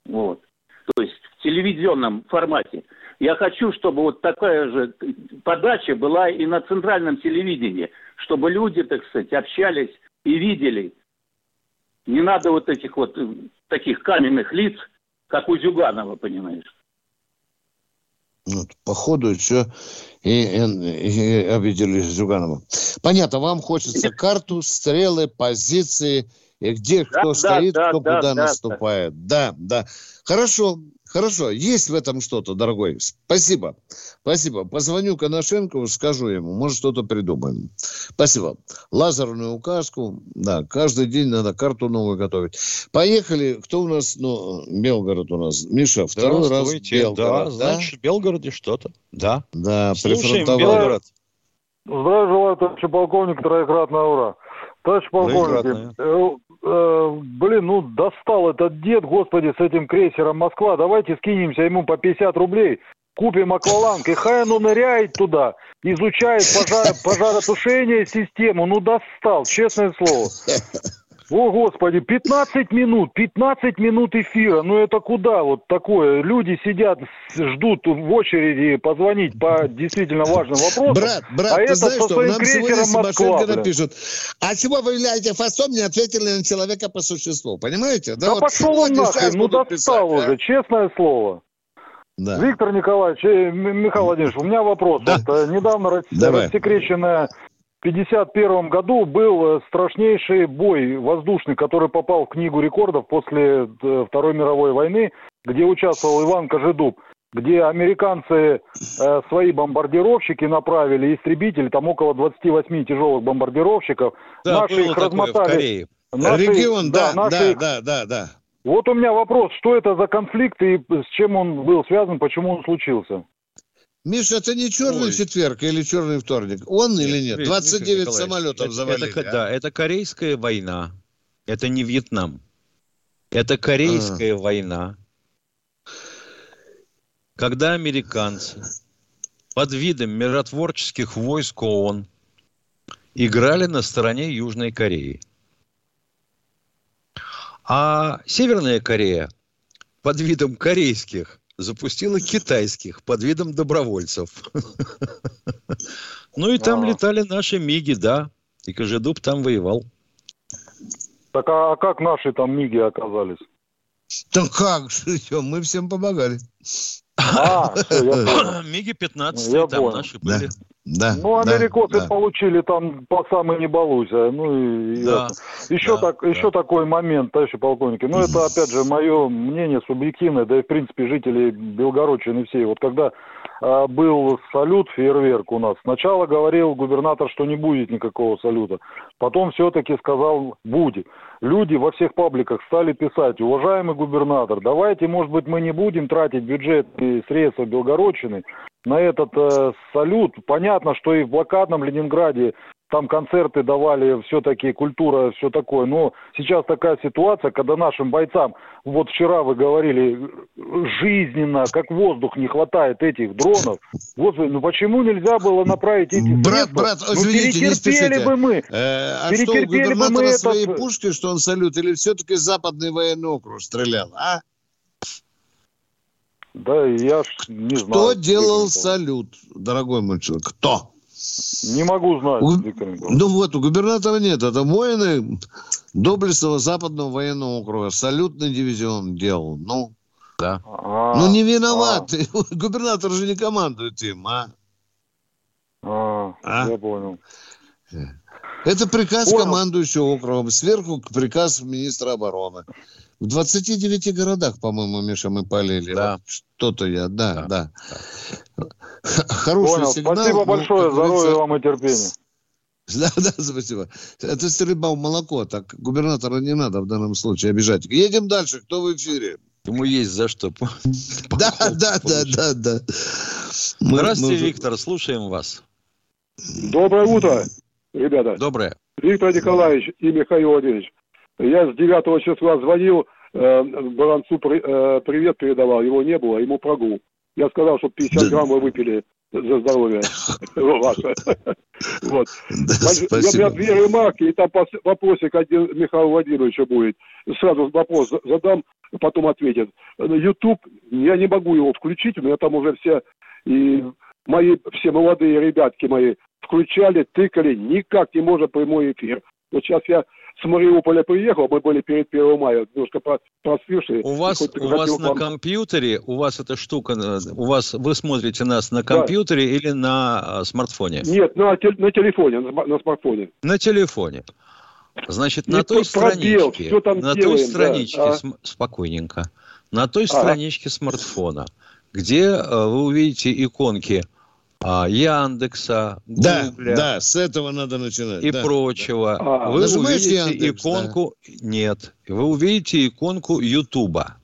вот, то есть в телевизионном формате. Я хочу, чтобы вот такая же подача была и на центральном телевидении, чтобы люди, так сказать, общались и видели. Не надо вот этих вот э, таких каменных лиц, как у Зюганова, понимаешь. Вот, походу, все и, и- и обидели Зюганова. Понятно, вам хочется карту, стрелы, позиции, и где Да, кто да, стоит, да, кто да, куда да, наступает. Да, да. Хорошо, хорошо. Есть в этом что-то, дорогой. Спасибо. Спасибо. Позвоню Коношенкову, скажу ему, может, что-то придумаем. Спасибо. Лазерную указку, да, каждый день надо карту новую готовить. Поехали. Кто у нас? Ну, Белгород у нас. Миша, второй раз. Белгород. Да, значит, в Белгороде что-то. Да. Да, Слушаем. Белгород. Здравия желаю, товарищ полковник, троекратная ура. Товарищ полковник. Э, блин, ну достал этот дед, господи, с этим крейсером Москва. Давайте скинемся ему по 50 рублей, купим акваланг, и хай оно ныряет туда, изучает пожар, пожаротушение систему. Ну достал, честное слово. О, господи, 15 минут, 15 минут эфира. Ну это куда вот такое? Люди сидят, ждут в очереди позвонить по действительно важным вопросам. Брат, брат, а ты это знаешь, что нам сегодня Симошенко напишут, а чего вы являете фасом, не ответили на человека по существу, понимаете? Да, вот пошел он нахрен, ну достал писать, а? уже, честное слово. Да. Виктор Николаевич, э, Михаил Владимирович, у меня вопрос. Да. Вот, э, недавно Давай. рассекреченная 1951 году был э, страшнейший бой воздушный, который попал в книгу рекордов после э, Второй мировой войны, где участвовал Иван Кожедуб, где американцы э, свои бомбардировщики направили, истребители, там около 28 тяжелых бомбардировщиков. Да, Наши было их такое в размотали. Корее. Наши- Регион, да, наши да, да, да, да. вот у меня вопрос, что это за конфликт и с чем он был связан, почему он случился? Миша, это не черный Ой. четверг или черный вторник? Он или нет? Виктор 29 Николаевич, самолетов это- завалили. это- а? да, это Корейская война. Это не Вьетнам. Это Корейская А. война. Когда американцы под видом миротворческих войск ООН играли на стороне Южной Кореи. А Северная Корея под видом корейских запустила китайских под видом добровольцев. Ну и там А. летали наши МИГи, да. И Кожедуб там воевал. Так а, а как наши там МИГи оказались? Да как же, мы всем помогали. А, все. МиГи 15 Я там понял. наши были. Да, Ну, да, америкосы да. получили там по самой не балуйся. Ну, и Да. Еще, да, так, да. еще такой момент, товарищи полковники. Ну, это, [laughs] опять же, мое мнение субъективное, да и, в принципе, жители Белгородчины всей. Вот когда был салют, фейерверк у нас, сначала говорил губернатор, что не будет никакого салюта. Потом все-таки сказал, будет. Люди во всех пабликах стали писать, уважаемый губернатор, давайте, может быть, мы не будем тратить бюджетные средства Белгородчины на этот э, салют. Понятно, что и в блокадном Ленинграде там концерты давали, все-таки культура, все такое. Но сейчас такая ситуация, когда нашим бойцам, вот вчера вы говорили, жизненно, как воздух не хватает этих дронов. Господи, ну почему нельзя было направить эти Брат, средства? брат, ну, извините, не перетерпели спешите. бы мы. Э, а что, у Перетерпели бы мы губернатора этот- свои пушки, что он салют, или все-таки западный военный округ стрелял, а? Да, я ж не знаю. Кто делал салют, дорогой мой человек? Кто? Не могу знать, У- Виктор Николаевич. Ну вот, у губернатора нет. Это воины доблестного западного военного округа. Салютный дивизион делал. Ну, Да. А, ну не виноват. [laughs] Губернатор же не командует им, а? а, А? Я понял. Это приказ Понял. командующего округом. Сверху приказ министра обороны. В 29 городах, по-моему, Миша, мы полили. Да. Вот Что-то я, да, Да. да. Хороший Понял. сигнал. Спасибо но, большое. Здоровья вам и терпения. Да, да, спасибо. Это стрельба в молоко. Так губернатора не надо в данном случае обижать. Едем дальше. Кто в эфире? Ему есть за что. [laughs] Да, да, да, да, да. Здравствуйте, Виктор, слушаем вас. Доброе утро, ребята. Доброе. Виктор Николаевич и Михаил Владимирович. Я с 9 числа звонил э, Баранцу при- э, привет передавал, его не было, ему прогул. Я сказал, что 50 Да. грамм вы выпили за здоровье [laughs] ваше. Вот. Я две ремарки, и там вопросик один Михаилу Владимировичу будет. Сразу вопрос за- задам, потом ответит. YouTube, я не могу его включить, у меня там уже все, и мои, все молодые ребятки мои включали, тыкали, никак не может прямой эфир. Вот сейчас я с Мариуполя приехал, мы были перед 1 мая, немножко про- просвившие. У вас, у вас на вам- компьютере, у вас эта штука, э, у вас вы смотрите нас на компьютере или на э, смартфоне? Нет, на, на телефоне, на, на смартфоне. На телефоне. Значит, на той про- пробел, страничке, на той делаем, да, страничке, а. см- спокойненько, на той Ага. страничке смартфона, где э, вы увидите иконки а, Яндекса, Да, Гугля да, с этого надо начинать. и да. прочего, А. вы увидите Яндекс, да. иконку, нет, вы увидите иконку Ютуба.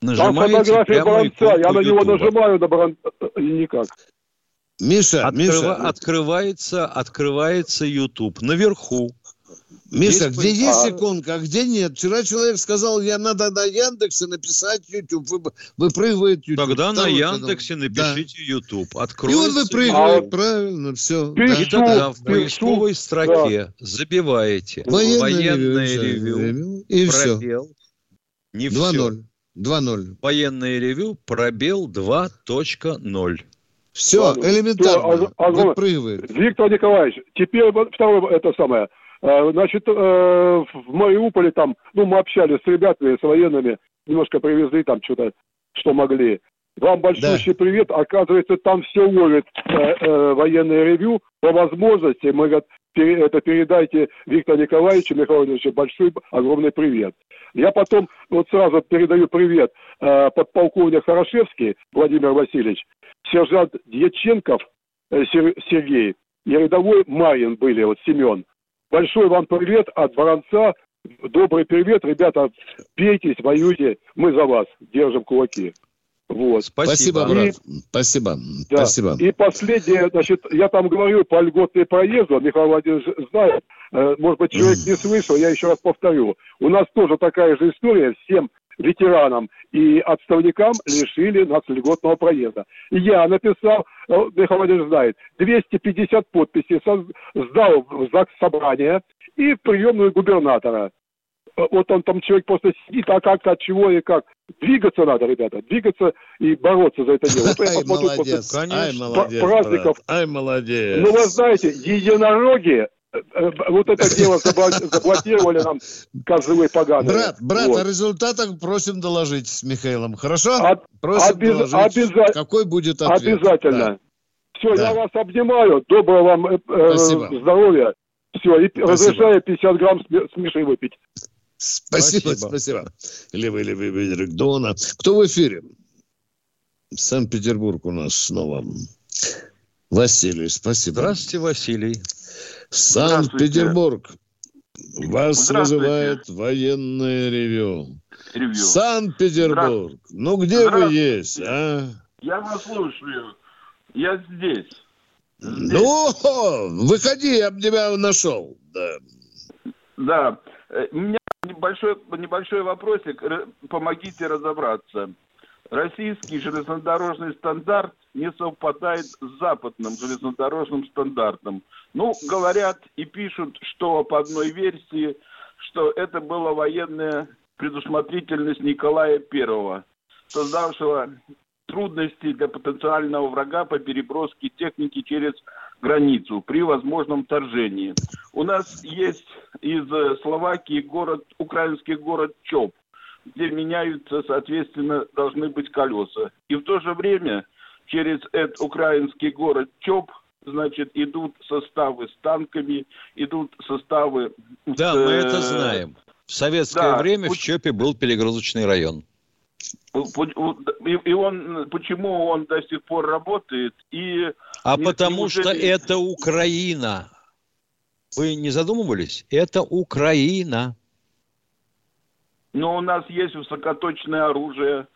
Там Нажимаете фотография прямо Баранца, я на него Ютуба. нажимаю, на Баранца, никак. Миша, Открыва- Миша, Открывается, открывается YouTube. Наверху. Миша, Есть где есть А. иконка, а где нет? Вчера человек сказал, я надо на Яндексе написать YouTube, вы- выпрыгивает YouTube. Тогда на Второй Яндексе канал. напишите YouTube. Да. И он выпрыгивает, А- правильно, все. Пишу. И тогда в Пишу, поисковой строке забиваете Военное, ревью, ревю, и все. пробел. Не все. 2-0. 2-0. Военное ревю, пробел 2.0. Все, Ладно. элементарно. Всё, а- а- Выпрыгивает. Виктор Николаевич, теперь вот второе, это самое. Э, Значит, э, в Мариуполе там, ну, мы общались с ребятами, с военными, немножко привезли там что-то, что могли. Вам большущий привет. Оказывается, там все ловит э, э, военное ревю. По возможности мы говорят, пере- это передайте Виктору Николаевичу Михаилу Владимировичу большой, огромный привет. Я потом вот сразу передаю привет э, подполковник Хорошевский Владимир Васильевич, сержант Дьяченков э, Сер- Сергей и рядовой Марин были, вот Семен. Большой вам привет от Баранца. Добрый привет, ребята. Пейтесь, воюйте. Мы за вас. Держим кулаки. Вот. Спасибо, Спасибо. брат. Спасибо. Да. Спасибо. И последнее, значит, я там говорю по льготной проезду, Михаил Владимирович знает, э, может быть, человек не слышал, я еще раз повторю. У нас тоже такая же история, всем ветеранам и отставникам лишили нас льготного проезда. И я написал, э, Михаил Владимирович знает, 250 подписей сдал в ЗАГС собрание и в приемную губернатора. Э, Вот он там человек просто сидит, а как, от чего и как. Двигаться надо, ребята, двигаться и бороться за это дело. [laughs] Вот я Ай, посмотрю после молодец. Ай, молодец, праздников. брат. Ай, молодец. ну, вы знаете, единороги, вот это дело заблокировали нам козлы поганые. Брат, брат, Вот. о результатах просим доложить с Михаилом. Хорошо? От- Просим обяз- доложить, обяза- какой будет ответ. Обязательно. Да. Все, Да. я вас обнимаю. Доброго вам э, э, Спасибо. здоровья. Все, и Спасибо. разрешаю 50 грамм с, с Мишей выпить. Спасибо, Спасибо. спасибо. Левый, левый берег Дона. Кто в эфире? Санкт-Петербург у нас снова. Василий, спасибо. Здравствуйте, Василий. Санкт-Петербург. Вас вызывает военное ревю. Ревью. Санкт-Петербург. Ну где вы есть, а? Я вас слушаю. Я здесь. Ну, выходи, я бы тебя нашел. Да. Да. Э, У меня небольшой, небольшой вопросик. Помогите разобраться. Российский железнодорожный стандарт не совпадает с западным железнодорожным стандартом. Ну, говорят и пишут, что по одной версии, что это была военная предусмотрительность Николая Первого, создавшего трудности для потенциального врага по переброске техники через границу при возможном вторжении. У нас есть из э, Словакии город, украинский город Чоп, где меняются, соответственно, должны быть колеса. И в то же время через этот украинский город Чоп, значит, идут составы с танками, идут составы... Да, с, мы э, это знаем. В советское да, время в Чопе был перегрузочный район. И, он, почему он до сих пор работает? И А не- потому что неужели- это Украина. Вы не задумывались? Это Украина. Но у нас есть высокоточное оружие.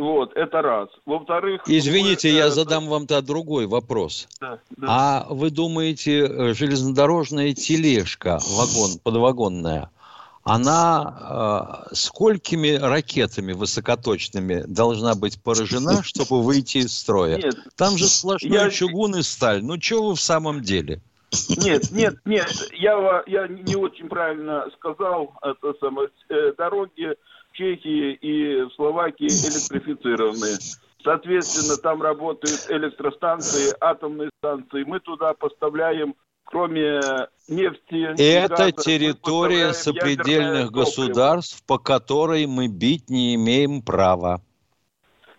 Вот, это раз. Во-вторых... Извините, мы, я э, задам вам тогда другой вопрос. да, да. А вы думаете, э, железнодорожная тележка, вагон, подвагонная, она э, сколькими ракетами высокоточными должна быть поражена, [laughs] чтобы выйти из строя? Нет, Там же сплошной я- чугун и сталь. Ну, что вы в самом деле? Нет, нет, нет, я, я не очень правильно сказал, это самое, э, дороги Чехии и в Словакии электрифицированы. Соответственно, там работают электростанции, атомные станции. Мы туда поставляем, кроме нефти... и Это газа, территория сопредельных государств, по которой мы бить не имеем права.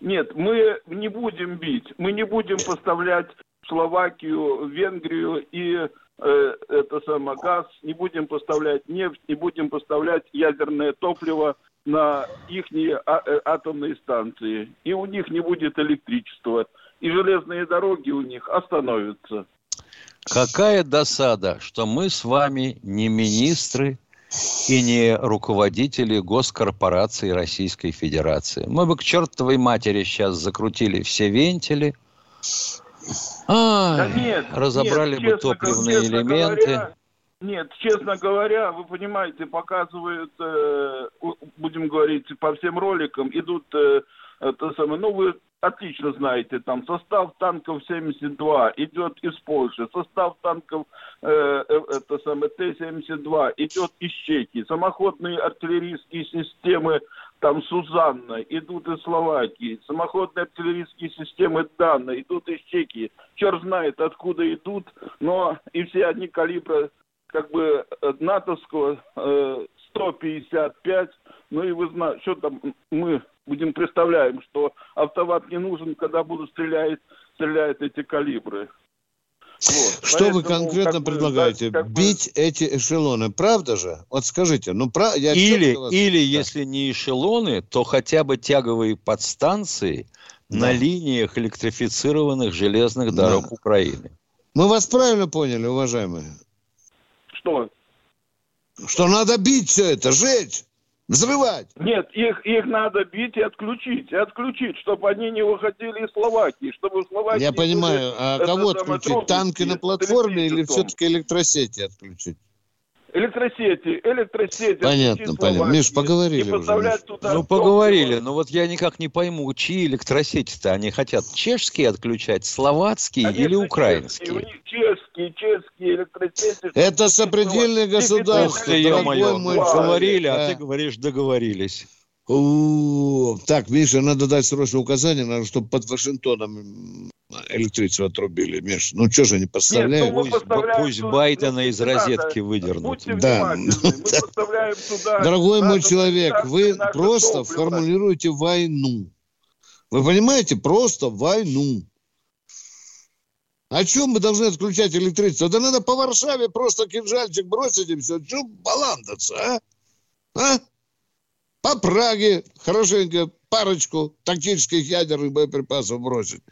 Нет, мы не будем бить, мы не будем поставлять в Словакию, в Венгрию и э, это самое газ, не будем поставлять нефть, не будем поставлять ядерное топливо на их атомные станции. И у них не будет электричества. И железные дороги у них остановятся. Какая досада, что мы с вами не министры и не руководители госкорпораций Российской Федерации. Мы бы к чертовой матери сейчас закрутили все вентили, Ай, Да нет, разобрали нет, бы честно топливные говоря- элементы. говоря, нет, честно говоря, вы понимаете, показывают, э, будем говорить, по всем роликам идут, э, это самое, ну вы отлично знаете, там состав танков 72 идет из Польши, состав танков э, э, это самое Т-72 идет из Чехии, самоходные артиллерийские системы там Сузанна идут из Словакии, самоходные артиллерийские системы Дана идут из Чехии. Черт знает, откуда идут, но и все одни калибра как бы э, натовского э, 155, ну и вы знаете, что там мы будем представляем, что автомат не нужен, когда будут стрелять, стреляют эти калибры. Вот. Что вы Поэтому, конкретно как предлагаете? как Бить эти эшелоны, правда же? Вот скажите, ну про... я Или, вас- или Да. если не эшелоны, то хотя бы тяговые подстанции на Да. линиях электрифицированных железных дорог Да. Украины. Мы вас правильно поняли, уважаемые? Что? Что надо бить все это, жечь, взрывать. Нет, их, их надо бить и отключить, и отключить, чтобы они не выходили из Словакии, чтобы в Словакии... Я понимаю, а кого отключить? Танки на платформе или все-таки электросети отключить? Электросети, электросети. Понятно, понятно. Миш, поговорили и уже, Миш. туда Ну, поговорили, но вот я никак не пойму, чьи электросети-то они хотят? Чешские отключать, словацкие Конечно, или чешские, У украинские? них чешские, чешские электросети. Это сопредельные государства, Ух ты, ё-моё, говорили, а да. ты говоришь, договорились. У, Так, Миша, надо дать срочное указание, надо, чтобы под Вашингтоном электричество отрубили. Миш, ну что же не поставляют? ну, мы Пусть, пусть Байдена ну, из розетки выдернут. Да. мы [laughs] поставляем туда... Дорогой мой человек, вы просто топливо. формулируете войну. Вы понимаете? Просто войну. О чем мы должны отключать электричество? Да надо по Варшаве просто кинжальчик бросить и все. Чем баландаться, а? А? По Праге хорошенько парочку тактических ядерных боеприпасов бросить.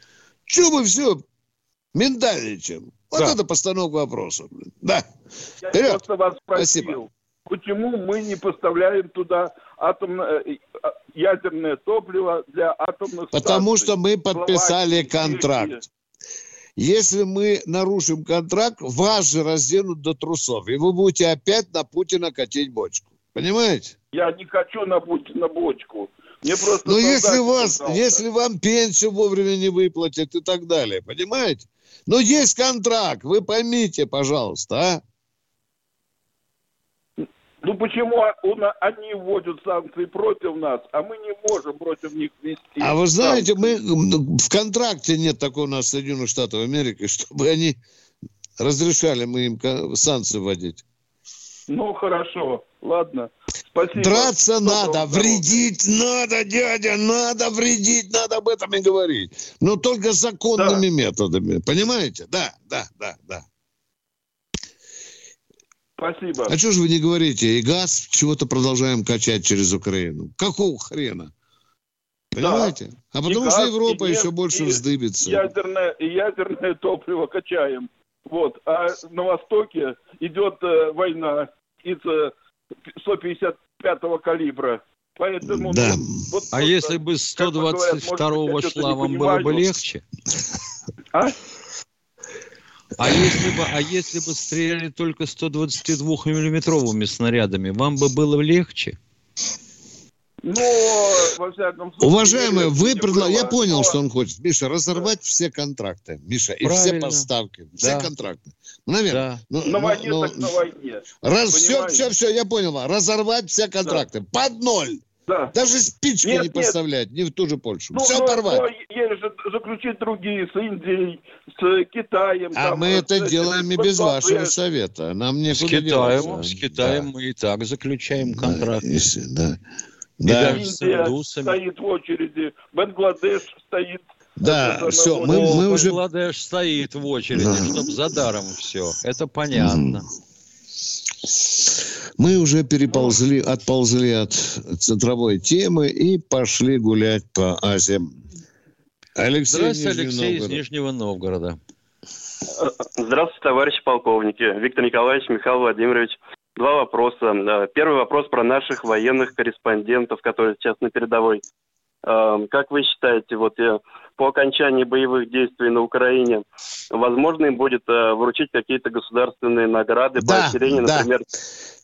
Че мы все миндальничаем? Вот Да. это постановка вопроса. блин. Да. Я Вперед. просто вас Спасибо. спросил, почему мы не поставляем туда атомное, э, э, ядерное топливо для атомных Потому станций? что мы подписали Словакии, контракт. Если мы нарушим контракт, вас же разденут до трусов. И вы будете опять на Путина катить бочку. Понимаете? Я не хочу на, будь- на бочку. Мне просто Но Ну, если вас, если вам пенсию вовремя не выплатят и так далее, понимаете? Но есть контракт, вы поймите, пожалуйста, а? Ну почему они вводят санкции против нас, а мы не можем против них вести? А вы знаете, мы в контракте нет такого у нас Соединенных Штатов Америки, [laughs] чтобы они разрешали мы им санкции вводить. Ну хорошо, ладно. Спасибо. Драться Доброго надо, здоровья. вредить надо, дядя, надо вредить, надо об этом и говорить. Но только законными методами, понимаете? Да, да, да, да. Спасибо. А что же вы не говорите? И газ чего-то продолжаем качать через Украину. Какого хрена? Понимаете? А И потому газ, что и Европа нефть, еще больше и вздыбится. Ядерное, и ядерное топливо качаем. Вот. А на Востоке идет э, война из э, 155-го калибра. Поэтому... Да. ну, вот А просто, если бы с как бы говорят, может быть, 122-го я что-то шла, вам было бы легче? А? А если бы, а если бы стреляли только 122-миллиметровыми снарядами, вам бы было легче? Но, во всяком случае... Уважаемые, вы предлагаете... Я понял, что он хочет. Миша, разорвать все контракты. Миша, и все поставки. Все Да. контракты. Ну, наверное. Да. Ну, На ну, войне ну, так на войне. Раз, все, все, все, я понял. Разорвать все контракты. Под ноль. Да. Даже спичку Нет, не нет. поставлять, не в ту же Польшу. Ну, все но- порвать. но есть же заключить другие с Индией, с Китаем. а там, мы с это этим, делаем и с без вашего совета. Нам С некуда Китаем, с Китаем Да. мы и так заключаем Да, контракт. если- да. Да, с Индия индусами. стоит в очереди, Бангладеш стоит. да, Это все, мы, О, мы уже... Бангладеш стоит в очереди, Да. чтобы за даром все. Это понятно. Мы уже переползли, отползли от центровой темы и пошли гулять по Азиям. Алексей, Здравствуйте, Нижний Алексей из Новгород. Нижнего Новгорода. Здравствуйте, товарищи полковники. Виктор Николаевич, Михаил Владимирович. Два вопроса. Э, Первый вопрос про наших военных корреспондентов, которые сейчас на передовой. Э, Как вы считаете, вот э, по окончании боевых действий на Украине, возможно им будет вручить какие-то государственные награды, Да, поощрения, да. например,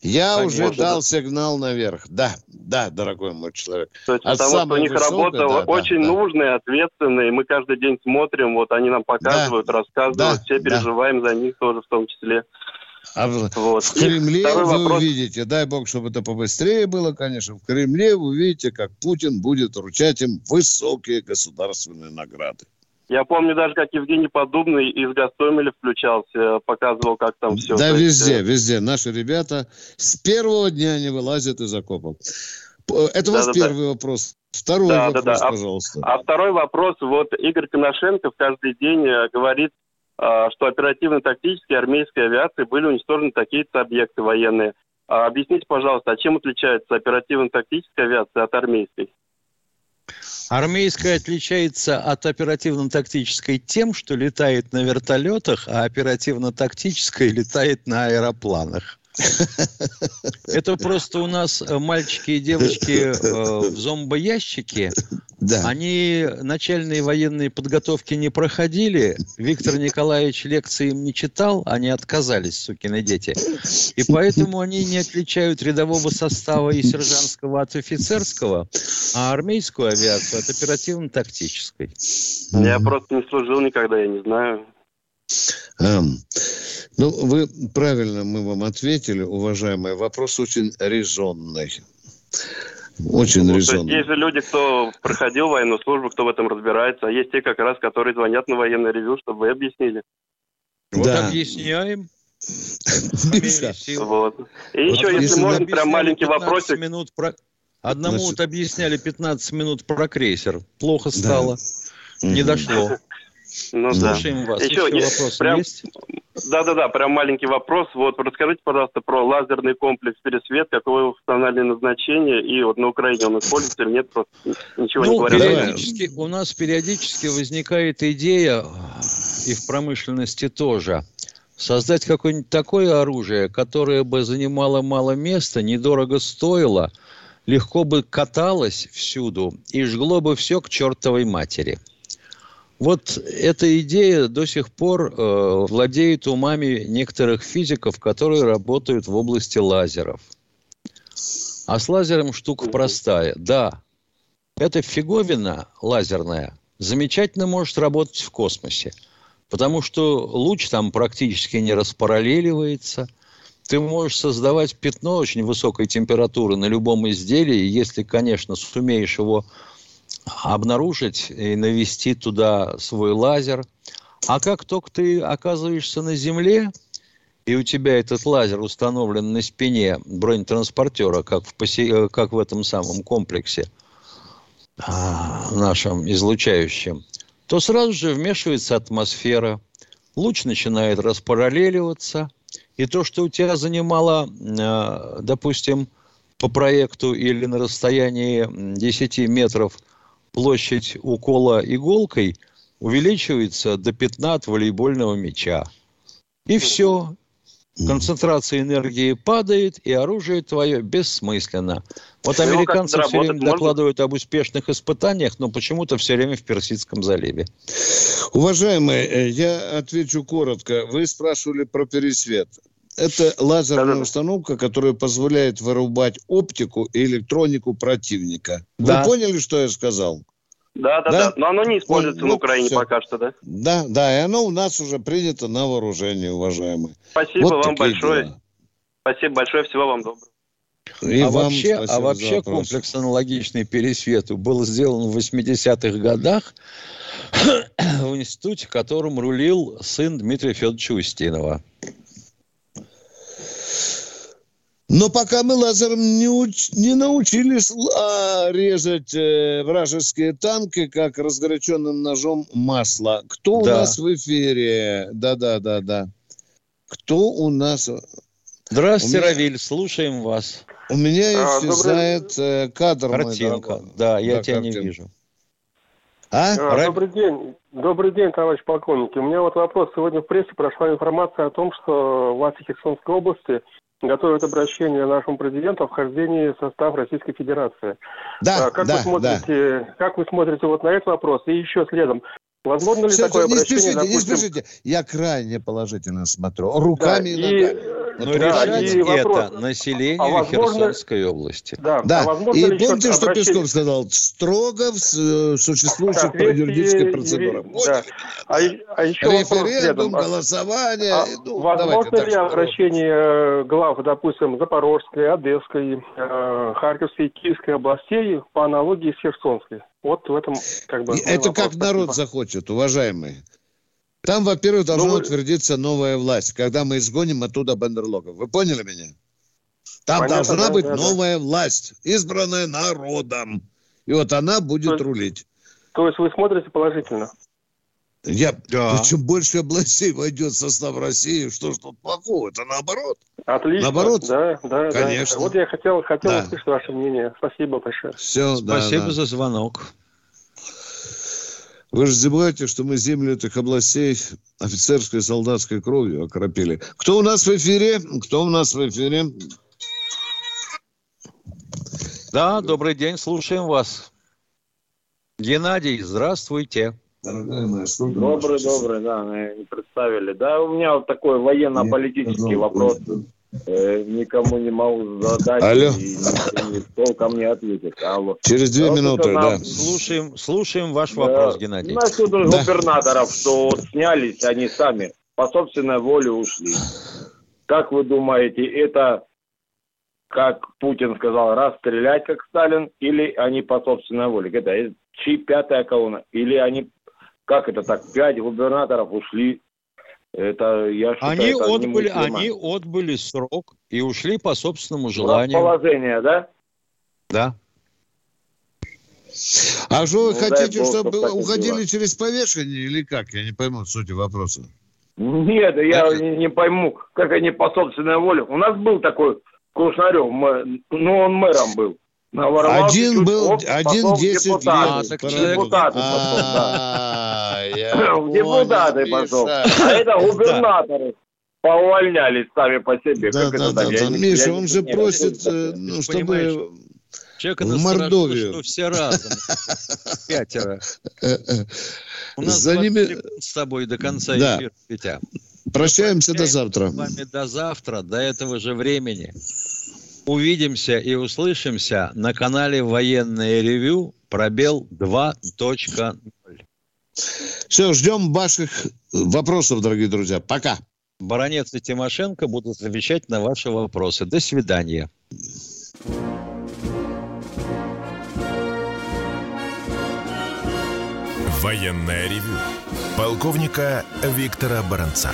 Я уже дал сигнал наверх. Да, да, дорогой мой человек. То есть, От потому что у них высокой, работа да, да, очень да. нужная, ответственная, и мы каждый день смотрим, вот они нам показывают, рассказывают, Да, все да. переживаем за них тоже в том числе. А в, Вот. в Кремле вы вопрос. увидите, дай бог, чтобы это побыстрее было, конечно, в Кремле вы увидите, как Путин будет вручать им высокие государственные награды. Я помню даже, как Евгений Подобный из Гастомеля включался, показывал, как там все. да, везде, везде. Наши ребята с первого дня не вылазят из окопов. Это у вас Да-да-да. первый вопрос. Второй Да, да, вопрос, да. А- пожалуйста. А второй вопрос. Вот Игорь Коношенков каждый день э, говорит, а, что оперативно-тактической армейской авиации были уничтожены такие-то объекты военные. А Объясните, пожалуйста, а чем отличается оперативно-тактическая авиация от армейской? Армейская отличается от оперативно-тактической тем, что летает на вертолетах, а оперативно-тактическая летает на аэропланах. Это просто у нас э, мальчики и девочки э, в зомбоящике. Да. Они начальные военные подготовки не проходили. Виктор Николаевич лекции им не читал, они отказались, сукины дети. И поэтому они не отличают рядового состава и сержантского от офицерского, а армейскую авиацию от оперативно-тактической. Я просто не служил никогда, я не знаю. Ну, вы правильно мы вам ответили, уважаемый. Вопрос очень резонный. Очень Ну, то есть резонный. есть же люди, кто проходил военную службу, кто в этом разбирается, а есть те как раз, которые звонят на военное ревю, чтобы вы объяснили. Вот Да. объясняем. [laughs] Вот. И Вот еще, если можно, прям маленький 15 вопросик. Минут про... Одному Значит- вот объясняли 15 минут про крейсер. Плохо Да. стало. Не дошло. Ну да. Слушаем вас. Еще Еще, не- вопросы прям- есть? Да-да-да, прям маленький вопрос. Вот расскажите, пожалуйста, про лазерный комплекс «Пересвет», какое его функциональное назначение, и вот на Украине он используется или нет, просто ничего не Ну, говорят. периодически, у нас периодически возникает идея, и в промышленности тоже, создать какое-нибудь такое оружие, которое бы занимало мало места, недорого стоило, легко бы каталось всюду и жгло бы все к чертовой матери. Вот эта идея до сих пор э, владеет умами некоторых физиков, которые работают в области лазеров. А с лазером штука простая. Да, эта фиговина лазерная замечательно может работать в космосе. Потому что луч там практически не распараллеливается. Ты можешь создавать пятно очень высокой температуры на любом изделии, если, конечно, сумеешь его обнаружить и навести туда свой лазер. А как только ты оказываешься на Земле, и у тебя этот лазер установлен на спине бронетранспортера, как в, посе- э, как в этом самом комплексе а, нашем излучающем, то сразу же вмешивается атмосфера, луч начинает распараллеливаться, и то, что у тебя занимало, э, допустим, по проекту или на расстоянии м, 10 метров площадь укола иголкой, увеличивается до пятна от волейбольного мяча. И все. Концентрация энергии падает, и оружие твое бессмысленно. Вот американцы все время докладывают об успешных испытаниях, но почему-то все время в Персидском заливе. Уважаемые, э, я отвечу коротко. Вы спрашивали про пересвет. Это лазерная установка, которая позволяет вырубать оптику и электронику противника. Да. Вы поняли, что я сказал? Да, да, Да? да. Но оно не используется Ну, на Украине всё. пока что, да? Да, да, и оно у нас уже принято на вооружение, уважаемые. Спасибо Вот вам большое. дела. Спасибо большое. Всего вам доброго. И а вам вообще, а вообще комплекс аналогичный пересвету был сделан в 80-х годах [coughs] в институте, которым рулил сын Дмитрия Федоровича Устинова. Но пока мы лазером не, уч- не научились а, резать э, вражеские танки, как разгоряченным ножом масло. Кто у Да. нас в эфире? Да-да-да-да. Кто у нас? Здравствуйте, У меня- Равиль, слушаем вас. У меня А, исчезает э, кадр. Картинка. Да, я Да, тебя не картинка. вижу. А? А, Добрый день. Добрый день, товарищ полковник. У меня вот вопрос. Сегодня в прессе прошла информация о том, что власти Херсонской области готовят обращение нашему президенту о вхождении в состав Российской Федерации. Да, А как да, вы смотрите, как вы смотрите вот на этот вопрос? И еще следом, возможно ли Всё, такое не обращение, спешите, не допустим, спешите. Я крайне положительно смотрю. Руками Да, и ногами. э, Но да, решать и вопрос. это население А возможно- Херсонской области. Да, Да, а возможно и помните, что обращение- Песков сказал? Строго в э, существующих соответствии юридических юри- процедурах. да. А, а еще Референдум. А- голосование. А ну, возможно давайте так, ли что- обращение э, глав, допустим, Запорожской, Одесской, э, Харьковской, Киевской областей по аналогии с Херсонской? Вот в этом как бы... Это вопрос. как народ Спасибо. захочет, уважаемые. Там, во-первых, должна Ну, утвердиться новая власть, когда мы изгоним оттуда бандерлогов. Вы поняли меня? Там Понятно, должна да, быть да, да. новая власть, избранная народом. И вот она будет То- рулить. То есть вы смотрите положительно? Я, Да. да чем больше областей войдет в состав России, что ж тут плохого? Это наоборот. Отлично. Наоборот? Да, да, Конечно. да. Вот я хотел, хотел Да. услышать ваше мнение. Спасибо большое. Все, да, Спасибо да. за звонок. Вы же забываете, что мы землю этих областей офицерской и солдатской кровью окропили. Кто у нас в эфире? Кто у нас в эфире? Да, добрый день, слушаем вас. Геннадий, здравствуйте. Добрый, добрый, да, мы не представили. Да, у меня вот такой военно-политический вопрос. Э, никому не могу задать Алло. и толком не ответит. Алло. Через две Вот минуты, да. Слушаем, слушаем ваш Да. вопрос, Геннадий. Насчет Да. губернаторов, что вот снялись они сами, по собственной воле ушли. Как вы думаете, это, как Путин сказал, расстрелять, как Сталин, или они по собственной воле? Это чьи пятая колонна? Или они, как это так, пять губернаторов ушли? Это, я считаю, Они это отбыли, они отбыли срок и ушли по собственному желанию. Расположение, да? Да. А что вы Ну, хотите, бог, чтобы уходили было. через повешение или как? Я не пойму сути вопроса. Нет, я не, не пойму, как они по собственной воле. У нас был такой Кушнарев, мэ- ну он мэром был. Наворовал Один был, оп, один потом 10 депутат. лет. так Парадокс. человек- Депутаты да. А, [laughs] В депутаты пошел. А это губернаторы поувольнялись сами по себе. Да, как да, это да, так? Миша, он же просит, это э, ну, чтобы... Человека В насторожило, Мордовию. что все разом. [laughs] Пятеро. У нас За 20 ними... с тобой до конца Да. эфира, Петя. Прощаемся до завтра. С вами до завтра, до этого же времени. Увидимся и услышимся на канале Военное ревю пробел 2.0. Все, ждем ваших вопросов, дорогие друзья. Пока. Баронец и Тимошенко будут отвечать на ваши вопросы. До свидания. Военное ревю полковника Виктора Баранца.